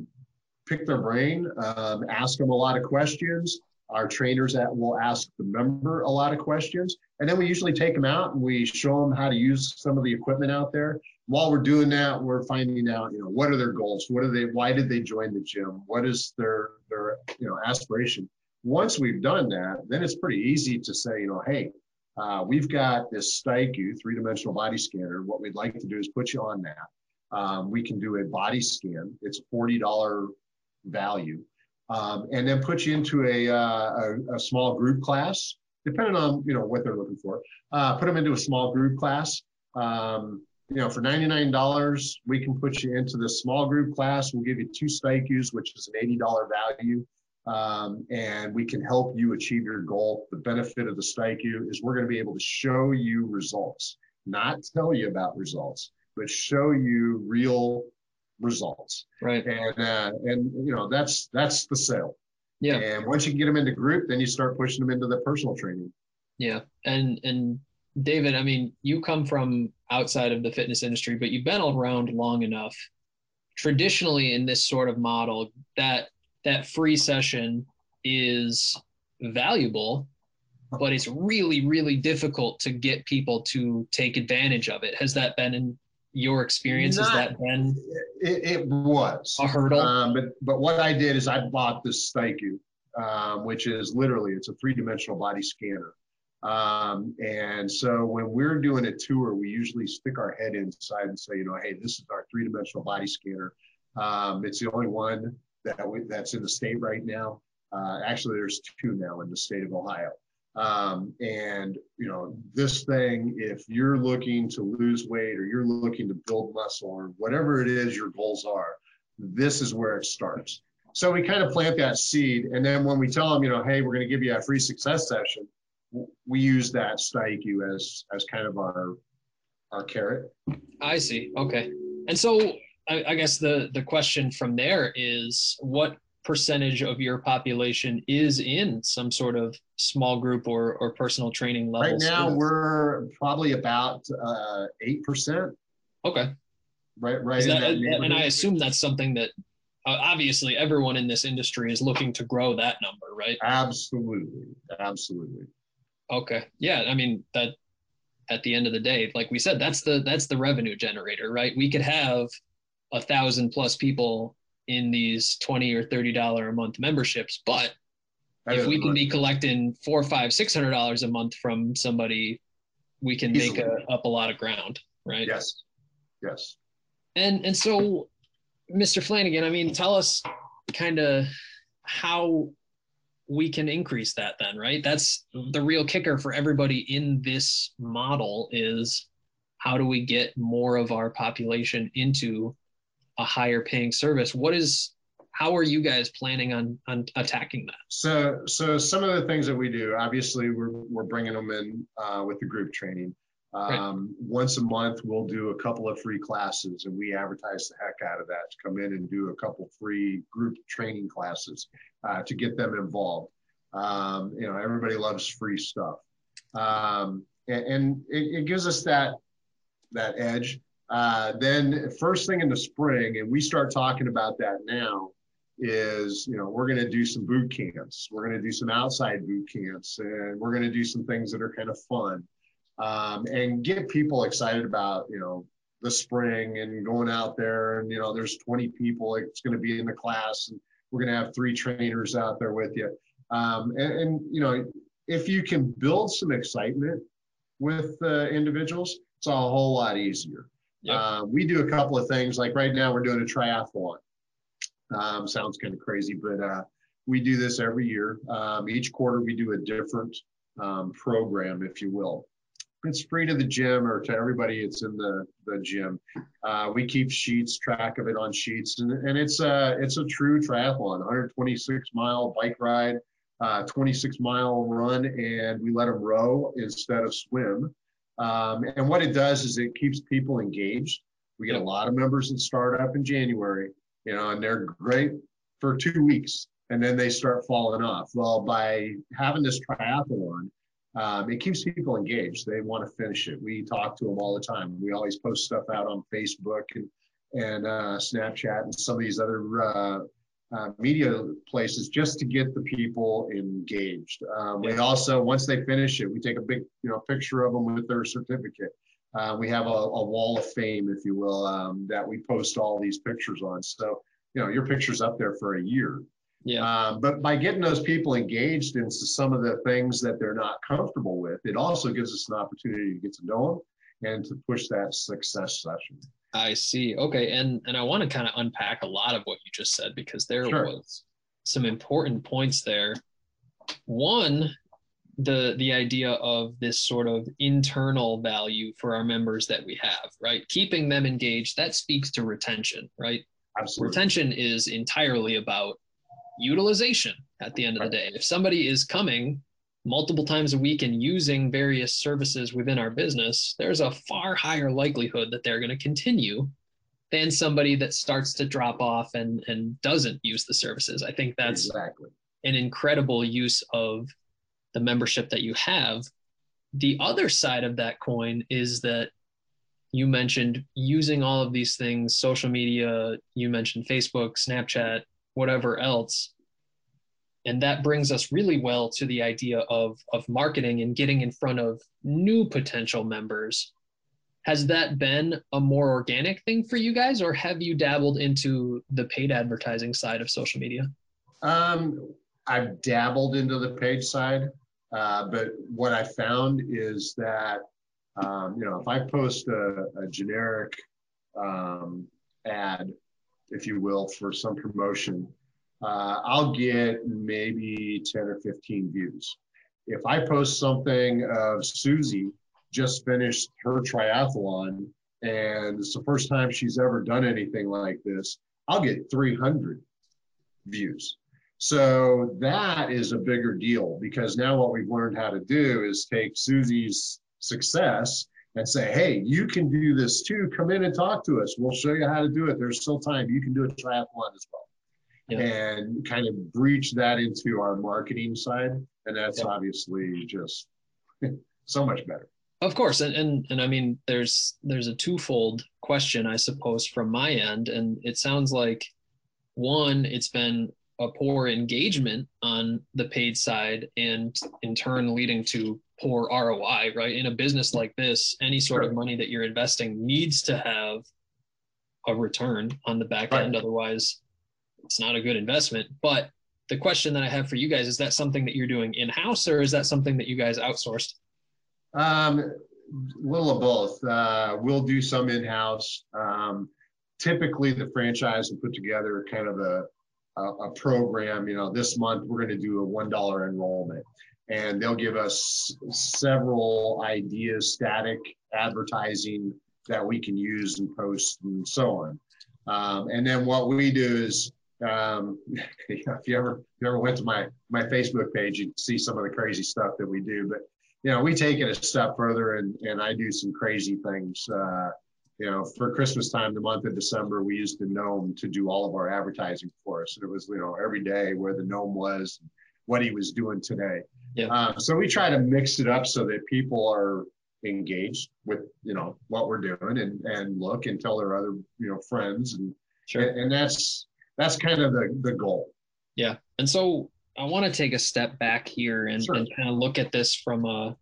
H: pick their brain, um, ask them a lot of questions. Our trainers that will ask the member a lot of questions. And then we usually take them out and we show them how to use some of the equipment out there while we're doing that, we're finding out, you know, what are their goals? What are they? Why did they join the gym? What is their their you know aspiration? Once we've done that, then it's pretty easy to say, you know, hey, uh, we've got this Styku three dimensional body scanner. What we'd like to do is put you on that. Um, we can do a body scan. It's forty dollar value, um, and then put you into a, uh, a a small group class, depending on you know what they're looking for. Uh, put them into a small group class. Um, you know, for $99, we can put you into this small group class. We'll give you two Stykus, which is an $80 value. Um, and we can help you achieve your goal. The benefit of the Styku is we're going to be able to show you results, not tell you about results, but show you real results.
G: Right.
H: And, uh, and, you know, that's, that's the sale.
G: Yeah.
H: And once you get them into group, then you start pushing them into the personal training.
G: Yeah. And and David, I mean, you come from outside of the fitness industry, but you've been around long enough. Traditionally in this sort of model, that that free session is valuable, but it's really, really difficult to get people to take advantage of it. Has that been in your experience? Has
H: Not-
G: that been
H: It, it was.
G: a hurdle?
H: Um, but but what I did is I bought this Styku, um, which is literally it's a three dimensional body scanner. Um, and so when we're doing a tour, we usually stick our head inside and say, you know, hey, this is our three dimensional body scanner. Um, it's the only one that we, that's in the state right now. Uh, actually, there's two now in the state of Ohio. Um, and you know, this thing, if you're looking to lose weight or you're looking to build muscle or whatever it is your goals are, this is where it starts. So we kind of plant that seed, and then when we tell them, you know, hey, we're going to give you a free success session, we use that Styku as as kind of our our carrot.
G: I see. Okay. And so I, I guess the the question from there is what percentage of your population is in some sort of small group or or personal training level?
H: Right now, we're probably about uh, eight percent.
G: okay.
H: Right, right.
G: That,
H: that
G: and I assume that's something that uh, obviously everyone in this industry is looking to grow that number, right?
H: Absolutely, absolutely.
G: Okay. Yeah. I mean that at the end of the day, like we said, that's the that's the revenue generator, right? We could have a thousand plus people in these twenty or thirty dollar a month memberships, but
H: That
G: if we can be collecting four, five, six hundred dollars a month from somebody, we can make a, up a lot of ground, right?
H: yes, yes.
G: And and so, Mr. Flanagan, I mean, tell us kind of how we can increase that then, right? That's the real kicker for everybody in this model is how do we get more of our population into a higher paying service? What is how are you guys planning on on attacking that?
H: So, so some of the things that we do, obviously, we're we're bringing them in uh, with the group training.
G: Right.
H: Um, Once a month, we'll do a couple of free classes, and we advertise the heck out of that to come in and do a couple free group training classes uh, to get them involved. Um, you know, everybody loves free stuff, um, and, and it, it gives us that that edge. Uh, then first thing in the spring, and we start talking about that now, is you know we're going to do some boot camps. We're going to do some outside boot camps and we're going to do some things that are kind of fun. Um, and get people excited about you know the spring and going out there and you know there's 20 people it's going to be in the class and we're going to have three trainers out there with you. Um, and, and you know if you can build some excitement with uh, individuals it's a whole lot easier
G: Yep.
H: uh, we do a couple of things like right now we're doing a triathlon um, sounds kind of crazy, but uh, we do this every year. Um, each quarter, we do a different um, program, if you will. it's free to the gym or to everybody it's in the the gym uh, we keep sheets track of it on sheets and, and it's a it's a true triathlon 126 mile bike ride uh, 26 mile run and we let them row instead of swim um, and what it does is it keeps people engaged we get a lot of members that start up in january you know and they're great for two weeks and then they start falling off well by having this triathlon um, it keeps people engaged. They want to finish it. We talk to them all the time. We always post stuff out on Facebook and and uh, Snapchat and some of these other uh, uh, media places just to get the people engaged. Um, we also, once they finish it, we take a big you know picture of them with their certificate. Uh, we have a, a, wall of fame, if you will, um, that we post all these pictures on. So you know your picture's up there for a year.
G: Yeah.
H: Um, but by getting those people engaged into some of the things that they're not comfortable with, it also gives us an opportunity to get to know them and to push that success session.
G: I see. Okay, and and I want to kind of unpack a lot of what you just said because there
H: Sure.
G: was some important points there. One, the the idea of this sort of internal value for our members that we have, right? Keeping them engaged, that speaks to retention, right?
H: Absolutely.
G: retention is entirely about utilization at the end of the day. If somebody is coming multiple times a week and using various services within our business, there's a far higher likelihood that they're going to continue than somebody that starts to drop off and, and doesn't use the services. I think that's
H: exactly.
G: an incredible use of the membership that you have. The other side of that coin is that you mentioned using all of these things, social media, you mentioned Facebook, Snapchat, whatever else. And that brings us really well to the idea of, of marketing and getting in front of new potential members. Has that been a more organic thing for you guys, or have you dabbled into the paid advertising side of social media?
H: Um, I've dabbled into the paid side, uh, but what I found is that um, you know if I post a, a generic um, ad, if you will, for some promotion, uh, I'll get maybe 10 or 15 views. If I post something of Susie just finished her triathlon and it's the first time she's ever done anything like this, I'll get 300 views. So that is a bigger deal because now what we've learned how to do is take Susie's success and say, hey, you can do this too. Come in and talk to us. We'll show you how to do it. There's still time. You can do a triathlon as well.
G: Yeah.
H: And kind of breach that into our marketing side. And that's
G: Yeah.
H: obviously just [LAUGHS] so much better.
G: Of course, and, and and I mean, there's there's a twofold question, I suppose, from my end, and it sounds like one, it's been a poor engagement on the paid side, and in turn leading to poor ROI. Right in a business like this, any sort of money that you're investing needs to have a return on the back
H: Right.
G: end, otherwise, it's not a good investment. But the question that I have for you guys is that something that you're doing in house, or is that something that you guys outsourced?
H: Um, a little of both. Uh, we'll do some in-house. Um, typically, the franchise will put together kind of a, a, a program. You know, this month we're going to do a one dollar enrollment, and they'll give us several ideas, static advertising that we can use and post and so on. Um, and then what we do is, um, [LAUGHS] if you ever if you ever went to my my Facebook page, you'd see some of the crazy stuff that we do. But you know, we take it a step further and, and I do some crazy things. Uh, you know, for Christmas time, the month of December, we used the gnome to do all of our advertising for us. And it was, you know, every day where the gnome was, what he was doing today.
G: Yeah.
H: Uh, so we try to mix it up so that people are engaged with, you know, what we're doing and, and look and tell their other, you know, friends. And,
G: Sure.
H: and, and that's, that's kind of the, the goal.
G: Yeah. And so I want to take a step back here and,
H: Sure.
G: and kind of look at this from a,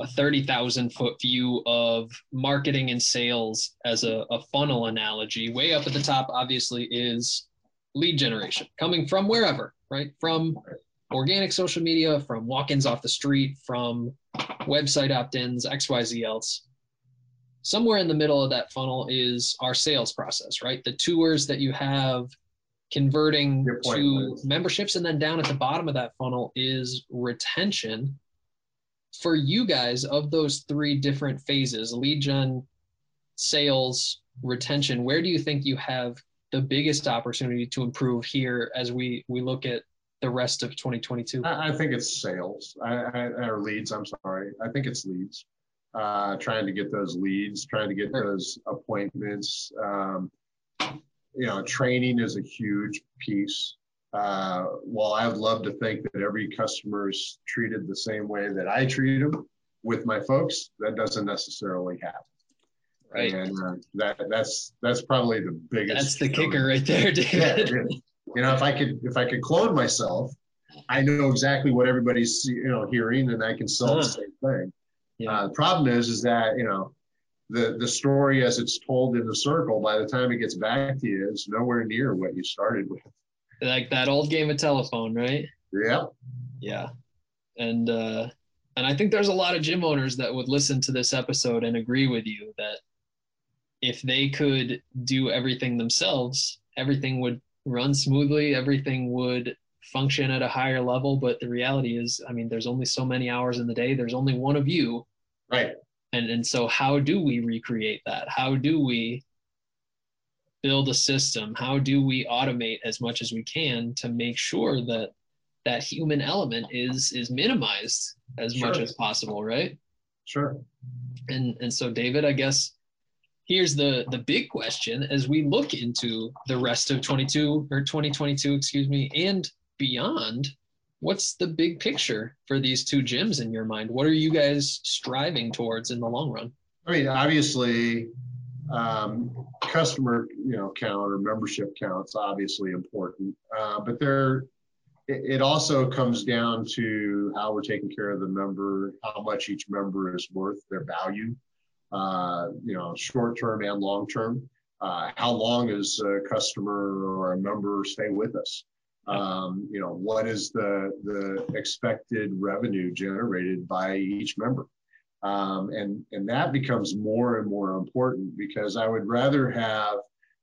G: a 30,000 foot view of marketing and sales as a, a funnel analogy. Way up at the top, obviously, is lead generation coming from wherever, right? From organic social media, from walk ins off the street, from website opt ins, XYZ else. Somewhere in the middle of that funnel is our sales process, right? The tours that you have converting to memberships and then down at the bottom of that funnel is retention for you guys of those three different phases lead gen sales retention where do you think you have the biggest opportunity to improve here as we we look at the rest of 2022
H: I, I think it's sales I, I, or leads. I'm sorry. I think it's leads. Uh, trying to get those leads, trying to get those appointments. Um, you know, training is a huge piece. Uh, while I would love to think that every customer is treated the same way that I treat them with my folks, that doesn't necessarily happen.
G: right
H: And uh, that that's that's probably the biggest.
G: that's the kicker right there
H: Yeah,
G: david
H: is. you know, if I could if I could clone myself, I know exactly what everybody's you know hearing, and I can sell
G: Huh.
H: the same thing.
G: Yeah.
H: Uh, the problem is, is that you know, the the story as it's told in the circle, by the time it gets back to you, is nowhere near what you started with.
G: like that old game of telephone right
H: yeah
G: Yeah. And uh and I think there's a lot of gym owners that would listen to this episode and agree with you that if they could do everything themselves, everything would run smoothly, everything would function at a higher level, but the reality is, I mean, there's only so many hours in the day, there's only one of you,
H: Right.
G: And and so how do we recreate that? How do we build a system? How do we automate as much as we can to make sure that that human element is is minimized as much as possible, right?
H: Sure.
G: And and so David, I guess here's the the big question as we look into the rest of 22 or 2022, excuse me, and beyond. What's the big picture for these two gyms in your mind? What are you guys striving towards in the long run?
H: I mean, obviously, um, customer you know count or membership count's obviously important, uh, but there it, also comes down to how we're taking care of the member, how much each member is worth, their value, uh, you know, short term and long term. Uh, how long is a customer or a member stay with us? Um, you know, what is the the expected revenue generated by each member? um, and and that becomes more and more important because I would rather have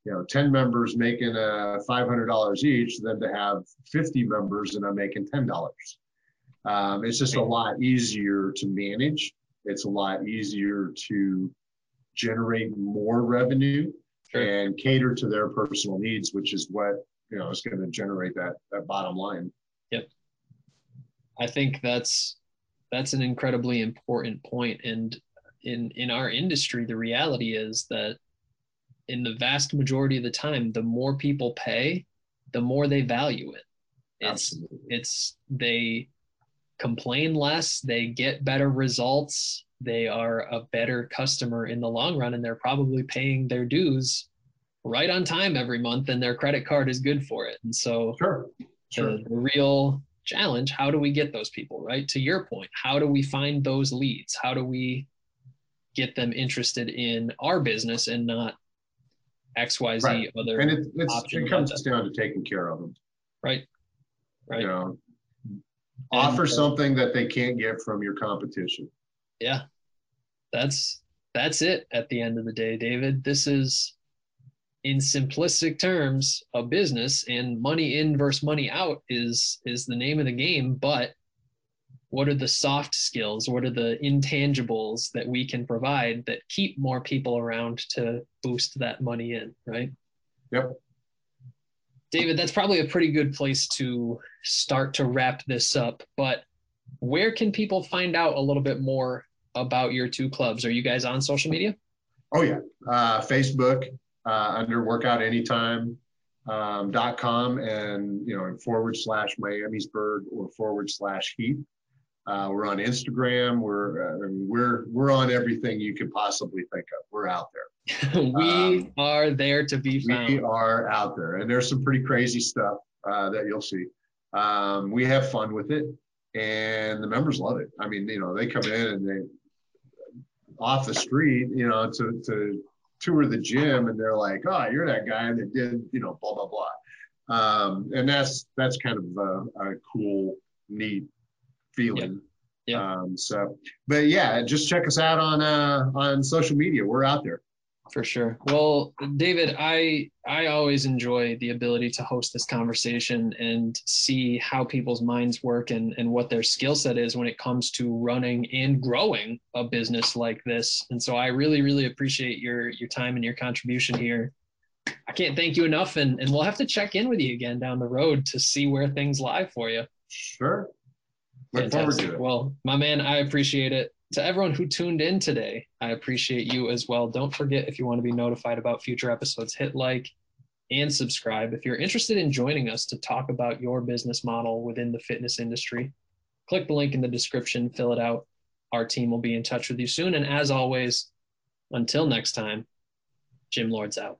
H: you know 10 members making uh, $500 each than to have 50 members and I'm making $10. Um, it's just a lot easier to manage. It's a lot easier to generate more revenue and cater to their personal needs, which is what you know is going to generate that that bottom line.
G: Yep i think that's that's an incredibly important point and in in our industry the reality is that in the vast majority of the time the more people pay the more they value it it's
H: Absolutely.
G: it's they complain less they get better results they are a better customer in the long run and they're probably paying their dues right on time every month and their credit card is good for it and so
H: Sure. Sure.
G: the, the real challenge how do we get those people right to your point how do we find those leads how do we get them interested in our business and not xyz
H: Right.
G: other
H: and it, it's,
G: options
H: it comes down to taking care of them.
G: right right
H: You know,
G: And,
H: offer
G: uh,
H: something that they can't get from your competition.
G: yeah that's that's it at the end of the day david this is in simplistic terms a business and money in versus money out is is the name of the game but what are the soft skills? What are the intangibles that we can provide that keep more people around to boost that money in right?
H: Yep.
G: david that's probably a pretty good place to start to wrap this up but where can people find out a little bit more about your two clubs? Are you guys on social media?
H: Oh yeah, uh, Facebook uh, under Workout Anytime um, dot com and you know forward slash Miamisburg or forward slash Heath. Uh, we're on Instagram. We're uh, we're we're on everything you could possibly think of. We're out there. [LAUGHS]
G: we
H: Um,
G: are there to be found
H: We are out there, and there's some pretty crazy stuff uh, that you'll see. Um, we have fun with it, and the members love it. I mean, you know, they come in and they off the street, you know, to to tour the gym, and they're like, "Oh, you're that guy that did, you know, blah blah blah," um, and that's that's kind of a, a cool, neat feeling.
G: Yeah.
H: Um, so, but yeah, just check us out on uh, on social media. We're out there.
G: For sure. Well, David, I I always enjoy the ability to host this conversation and see how people's minds work and, and what their skill set is when it comes to running and growing a business like this. And so I really, really appreciate your your time and your contribution here. I can't thank you enough and, and we'll have to check in with you again down the road to see where things lie for you.
H: Sure. Look forward
G: Fantastic.
H: to it.
G: Well, my man, I appreciate it. To everyone who tuned in today, I appreciate you as well. Don't forget if you want to be notified about future episodes, hit like and subscribe. If you're interested in joining us to talk about your business model within the fitness industry, click the link in the description, fill it out. Our team will be in touch with you soon. And as always, until next time, Gym Lords out.